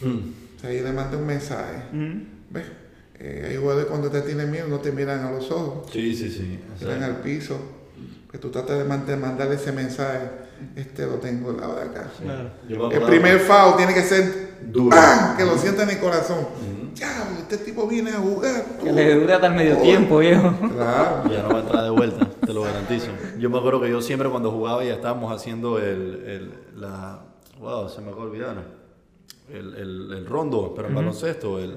C: O sea, ahí le mandé un mensaje. ¿Ves? Eh, hay jugadores cuando te tienen miedo no te miran a los ojos.
A: Sí, sí, sí.
C: Miran al piso. Que tú tratas de mandarle ese mensaje. Este lo tengo al lado de acá. El primer FAO tiene que ser duro. Que lo sienta en el corazón. Ya, este tipo viene a jugar.
B: Que le dure hasta el medio tiempo, viejo.
A: Claro. Ya no va a entrar de vuelta, te lo garantizo. Yo me acuerdo que yo siempre cuando jugaba ya estábamos haciendo el, el la... Wow, se me acaba de olvidar el, el, el rondo, pero el baloncesto, el,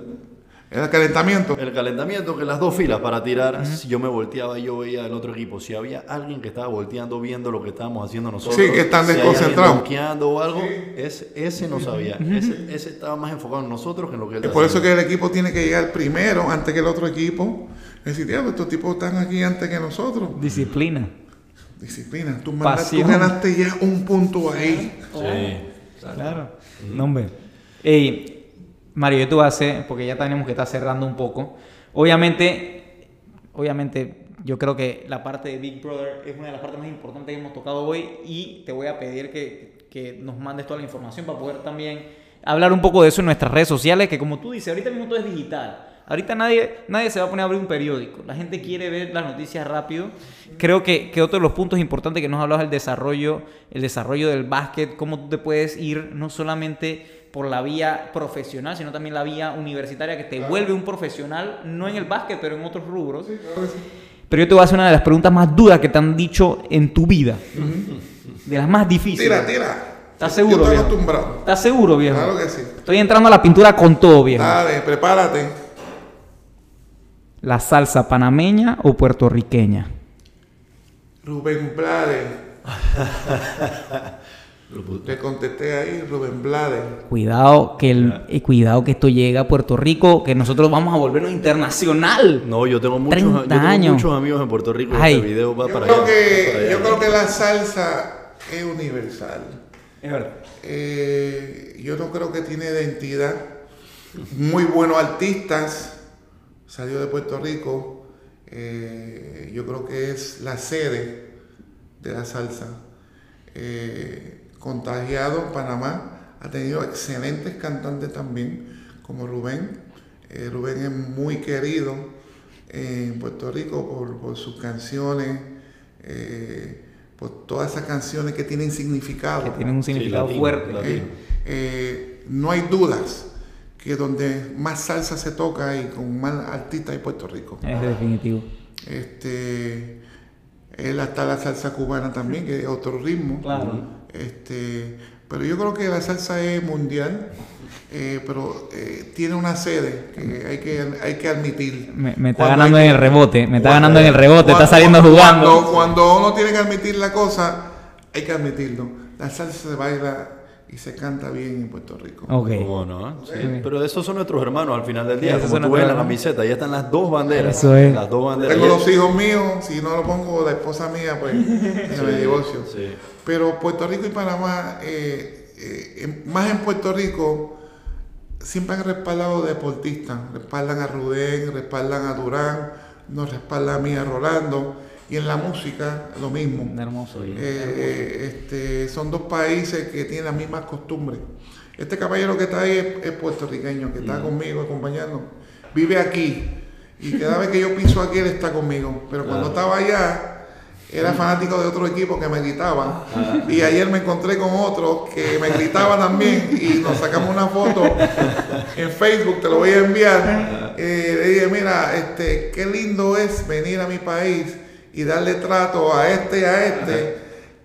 C: el calentamiento.
A: El calentamiento, que las dos filas para tirar, si yo me volteaba, yo veía el otro equipo. Si había alguien que estaba volteando viendo lo que estábamos haciendo nosotros.
C: Sí, que están desconcentrados.
A: Si o algo, ese, ese, no sabía. ese, ese, estaba más enfocado en nosotros que en lo que él
C: Por eso que el equipo tiene que llegar primero, antes que el otro equipo. Es decir, estos tipos están aquí antes que nosotros.
B: Disciplina.
C: Disciplina. Tú, mandaste, tú ganaste ya un punto ahí.
B: Sí. Claro. No, hombre. Hey, Mario, yo tú hace, porque ya tenemos que estar cerrando un poco. Obviamente, obviamente, yo creo que la parte de Big Brother es una de las partes más importantes que hemos tocado hoy y te voy a pedir que, que nos mandes toda la información para poder también hablar un poco de eso en nuestras redes sociales, que como tú dices, ahorita mismo todo es digital. Ahorita nadie, nadie se va a poner a abrir un periódico. La gente quiere ver las noticias rápido. Creo que, que otro de los puntos importantes que nos hablado es el desarrollo, el desarrollo del básquet, cómo tú te puedes ir no solamente por la vía profesional, sino también la vía universitaria que te vuelve un profesional, no en el básquet, pero en otros rubros. Pero yo te voy a hacer una de las preguntas más duras que te han dicho en tu vida. De las más difíciles.
C: Tira, tira.
B: ¿Estás seguro,
C: yo estoy
B: viejo?
C: acostumbrado.
B: ¿Estás seguro, viejo?
C: Claro que sí.
B: Estoy entrando a la pintura con todo, viejo.
C: Dale, prepárate.
B: ¿La salsa panameña o puertorriqueña?
C: Rubén Blades. Le contesté ahí, Rubén Blades.
B: Cuidado que el, eh, cuidado que esto llega a Puerto Rico, que nosotros vamos a volvernos internacional.
A: No, yo tengo muchos, yo tengo muchos amigos en Puerto Rico.
C: Este video va yo para creo Que, yo creo que la salsa es universal.
B: Es verdad.
C: Eh, yo no creo que tiene identidad. Muy buenos artistas. Salió de Puerto Rico. Eh, yo creo que es la sede de la salsa. Eh, contagiado Panamá, ha tenido excelentes cantantes también, como Rubén. Eh, Rubén es muy querido en Puerto Rico por, sus canciones, eh, por todas esas canciones que tienen significado.
B: Que tienen un significado fuerte.
C: no hay dudas que donde más salsa se toca y con más artistas en Puerto Rico.
B: Es definitivo.
C: Este, él hasta la salsa cubana también, que es otro ritmo.
B: Claro.
C: Este, pero yo creo que la salsa es mundial, eh, pero eh, tiene una sede que hay que, hay que admitir.
B: Me, está ganando en el rebote, me está ganando en el rebote, está saliendo jugando.
C: Cuando, cuando uno tiene que admitir la cosa, hay que admitirlo. La salsa se baila y se canta bien en Puerto Rico.
B: Ok.
A: ¿no? Pero esos son nuestros hermanos al final del día. Como tú ves en la camiseta, ahí están las dos banderas.
B: Eso es.
A: Las dos banderas.
C: Tengo los hijos míos, si no lo pongo la esposa mía, pues se me divorcio. Pero Puerto Rico y Panamá, eh, eh, más en Puerto Rico, siempre han respaldado deportistas. Respaldan a Rudén, respaldan a Durán, nos respalda a mí, a Rolando y en la música lo mismo.
B: Hermoso.
C: Eh, este, son dos países que tienen las mismas costumbres. Este caballero que está ahí es, puertorriqueño, que está conmigo acompañando. Vive aquí. Y cada vez que yo piso aquí, él está conmigo. Pero cuando estaba allá, era fanático de otro equipo que me gritaba. Y ayer me encontré con otro que me gritaba también. Y nos sacamos una foto en Facebook, te lo voy a enviar. Eh, le dije, mira, este, qué lindo es venir a mi país y darle trato a este y a este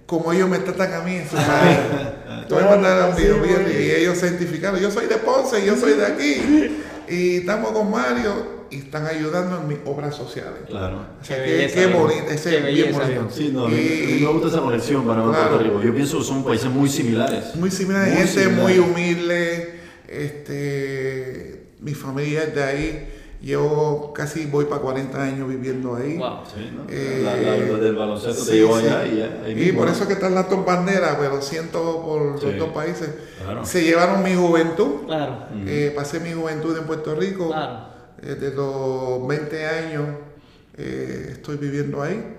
C: como ellos me tratan a mí en su mandar un video y ellos certificaron. Yo soy de Ponce, yo soy de aquí. Y estamos con Mario y están ayudando en mis obras sociales.
A: Claro.
C: O sea, qué, qué, bonito, ese es bien bonito.
A: Sí, no, y, me gusta esa conexión para Puerto Rico. Yo pienso que son países muy similares.
C: Muy similares, gente muy humilde. Este, mi familia es de ahí. Llevo casi, voy para 40 años viviendo ahí.
A: Wow. Sí, ¿no? eh, la, del baloncesto te llevo allá y ya.
C: y por eso que están las dos banderas, pero siento por los dos países. Se llevaron mi juventud.
B: Claro.
C: Eh, pasé mi juventud en Puerto Rico.
B: Claro.
C: Desde los 20 años eh, estoy viviendo ahí.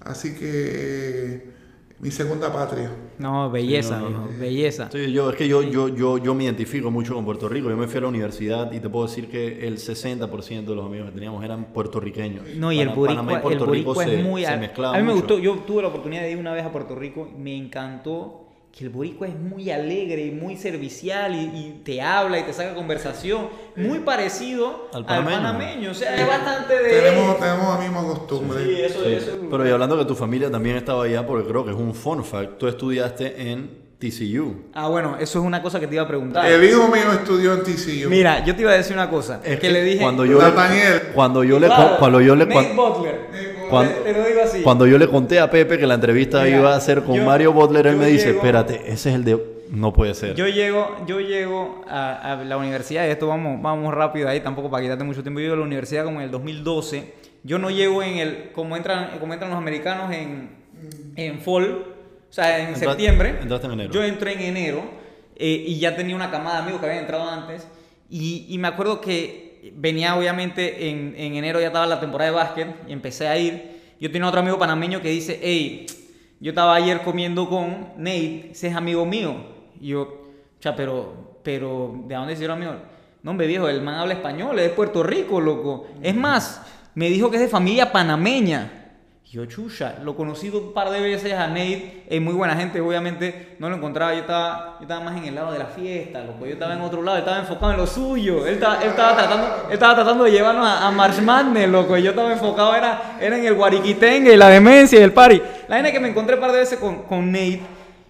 C: Así que mi segunda patria.
B: No, belleza, belleza.
A: Sí, yo, es que yo, yo, yo, yo me identifico mucho con Puerto Rico. Yo me fui a la universidad y te puedo decir que el 60% de los amigos que teníamos eran puertorriqueños.
B: No, y el boricua, es muy... a mí me gustó, yo tuve la oportunidad de ir una vez a Puerto Rico, me encantó que el boricua es muy alegre y muy servicial y, te habla y te saca conversación, muy parecido al panameño. O sea, es bastante de...
C: Tenemos, tenemos la misma costumbre.
B: Sí, eso, Eso
A: Pero y hablando que tu familia también estaba allá, porque creo que es un fun fact, tú estudiaste en TCU.
B: Ah, bueno, eso es una cosa que te iba a preguntar.
C: El hijo mío estudió en TCU.
B: Mira, yo te iba a decir una cosa. Es que, le dije.
A: Cuando yo Nathaniel. Le, cuando yo le. Cuando yo le.
B: Butler. Cuando, te lo digo así.
A: cuando yo le conté a Pepe que la entrevista iba a ser con Mario Butler, él me dice: Espérate, ese es el de. No puede ser.
B: Yo llego, yo llego a, la universidad, y esto vamos, vamos rápido ahí, tampoco para quitarte mucho tiempo. Yo llego a la universidad como en el 2012. Yo no llego en el. Como entran, como entran los americanos en, en fall o sea, en septiembre.
A: Entraste en enero.
B: Yo entré en enero eh, y ya tenía una camada de amigos que habían entrado antes. Y, y me acuerdo que venía, obviamente, en, en, enero ya estaba la temporada de básquet y empecé a ir. Yo tenía otro amigo panameño que dice, hey, yo estaba ayer comiendo con Nate, ese es amigo mío. Y yo, sea, pero, pero, ¿de dónde el amigo? No, hombre, viejo, el man habla español, es de Puerto Rico, loco. Es más, me dijo que es de familia panameña. Yo, chucha, lo conocí un par de veces a Nate, es muy buena gente, obviamente no lo encontraba, yo estaba, yo estaba más en el lado de la fiesta, loco. yo estaba en otro lado, estaba enfocado en lo suyo, él estaba, él estaba, tratando, estaba tratando de llevarnos a, a Madness, loco, yo estaba enfocado, era, era en el guariquitengue y la demencia y el party. La gente que me encontré un par de veces con, con Nate,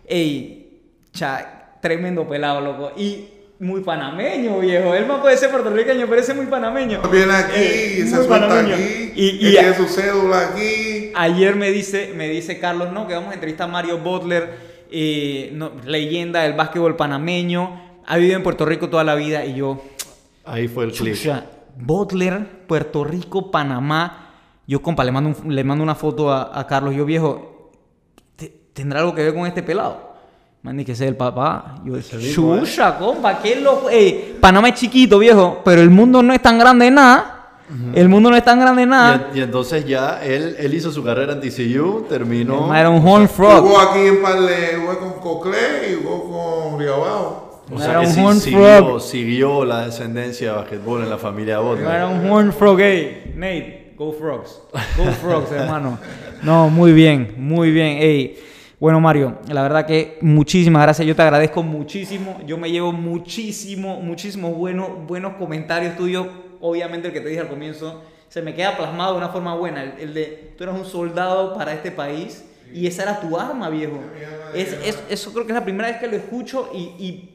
B: ey, cha, tremendo pelado, loco, y muy panameño, viejo. Él no puede ser puertorriqueño, pero ese es muy panameño.
C: Viene aquí, eh, se suelta aquí, y, tiene su cédula aquí.
B: Ayer me dice, me dice Carlos, no, que vamos a entrevistar a Mario Butler. eh, leyenda del básquetbol panameño, ha vivido en Puerto Rico toda la vida y yo...
A: Ahí fue el clip.
B: Butler, Puerto Rico, Panamá. Yo, compa, le mando, le mando una foto a, Carlos. Yo, viejo, ¿tendrá algo que ver con este pelado? Man, que sea el papá. Yo, chucha, ¿eh? compa, ¿qué es lo...? Panamá es chiquito, viejo, pero el mundo no es tan grande nada. El mundo no es tan grande nada.
A: Y, entonces ya él, él hizo su carrera en TCU, terminó.
B: Era un horn frog.
C: Jugó aquí en Parle, jugó con Cocle y jugó con Riobao.
A: O sea que sí, siguió, siguió, la descendencia de basquetbol en la familia Butler.
B: Era un horn frog, hey, Nate, go frogs. Go frogs, hermano. No, muy bien, muy bien, hey. Bueno, Mario, la verdad que muchísimas gracias. Yo te agradezco muchísimo. Yo me llevo muchísimo, muchísimos buenos, buenos comentarios tuyos. Obviamente el que te dije al comienzo se me queda plasmado de una forma buena. El, de tú eres un soldado para este país y esa era tu arma, viejo. Es, eso creo que es la primera vez que lo escucho y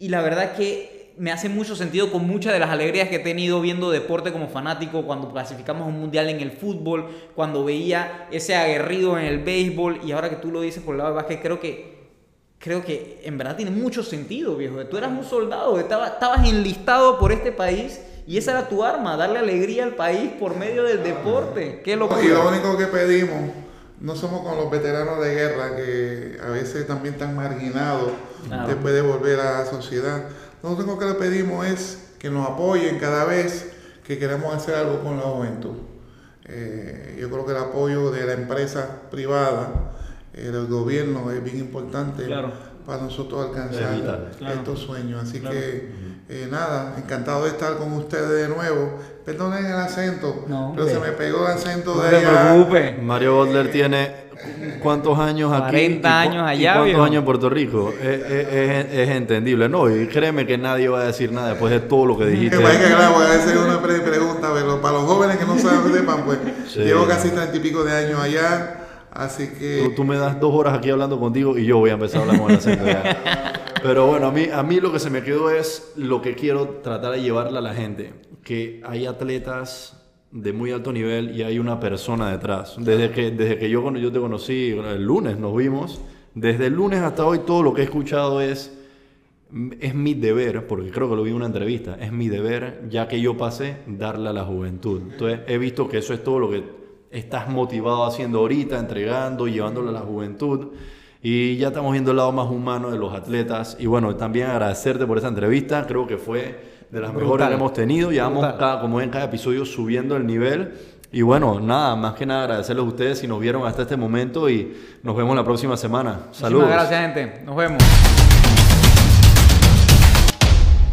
B: y la verdad que me hace mucho sentido con muchas de las alegrías que he tenido viendo deporte como fanático, cuando clasificamos un mundial en el fútbol, cuando veía ese aguerrido en el béisbol y ahora que tú lo dices por el lado del básquet, creo que creo que en verdad tiene mucho sentido, viejo. Tú eras un soldado, estabas, estabas enlistado por este país y esa era tu arma, darle alegría al país por medio del deporte. Qué
C: Y lo único que pedimos, no somos con los veteranos de guerra que a veces también están marginados después de volver a la sociedad. Lo único que le pedimos es que nos apoyen cada vez que queremos hacer algo con la juventud. Eh, yo creo que el apoyo de la empresa privada, eh, del gobierno, es bien importante para nosotros alcanzar estos sueños. Así que, eh, nada, encantado de estar con ustedes de nuevo. Perdonen el acento, pero se me pegó el acento de allá.
A: Mario Butler tiene ¿Cuántos años aquí?
B: 40 años allá.
A: ¿Cuántos años en Puerto Rico? Es, entendible. No, y créeme que nadie va a decir nada después de todo lo que dijiste.
C: Que que claro, a veces una pregunta, pero para los jóvenes que no saben, sepan, pues llevo casi treinta y pico de años allá. Así que.
A: Tú, me das dos horas aquí hablando contigo y yo voy a empezar a hablar con el acento Pero bueno, a mí, a mí lo que se me quedó es lo que quiero tratar de llevarle a la gente. Que hay atletas de muy alto nivel y hay una persona detrás. Desde que, desde que yo, yo te conocí, el lunes nos vimos, desde el lunes hasta hoy todo lo que he escuchado es, es mi deber, porque creo que lo vi en una entrevista, es mi deber, ya que yo pasé, darle a la juventud. Entonces he visto que eso es todo lo que estás motivado haciendo ahorita, entregando, llevándole a la juventud. Y ya estamos viendo el lado más humano de los atletas. Y bueno, también agradecerte por esa entrevista. Creo que fue de las mejores que hemos tenido. Llevamos, cada, como en cada episodio, subiendo el nivel. Y bueno, nada, más que nada agradecerles a ustedes si nos vieron hasta este momento y nos vemos la próxima semana. Saludos.
B: Muchas gracias, gente. Nos vemos.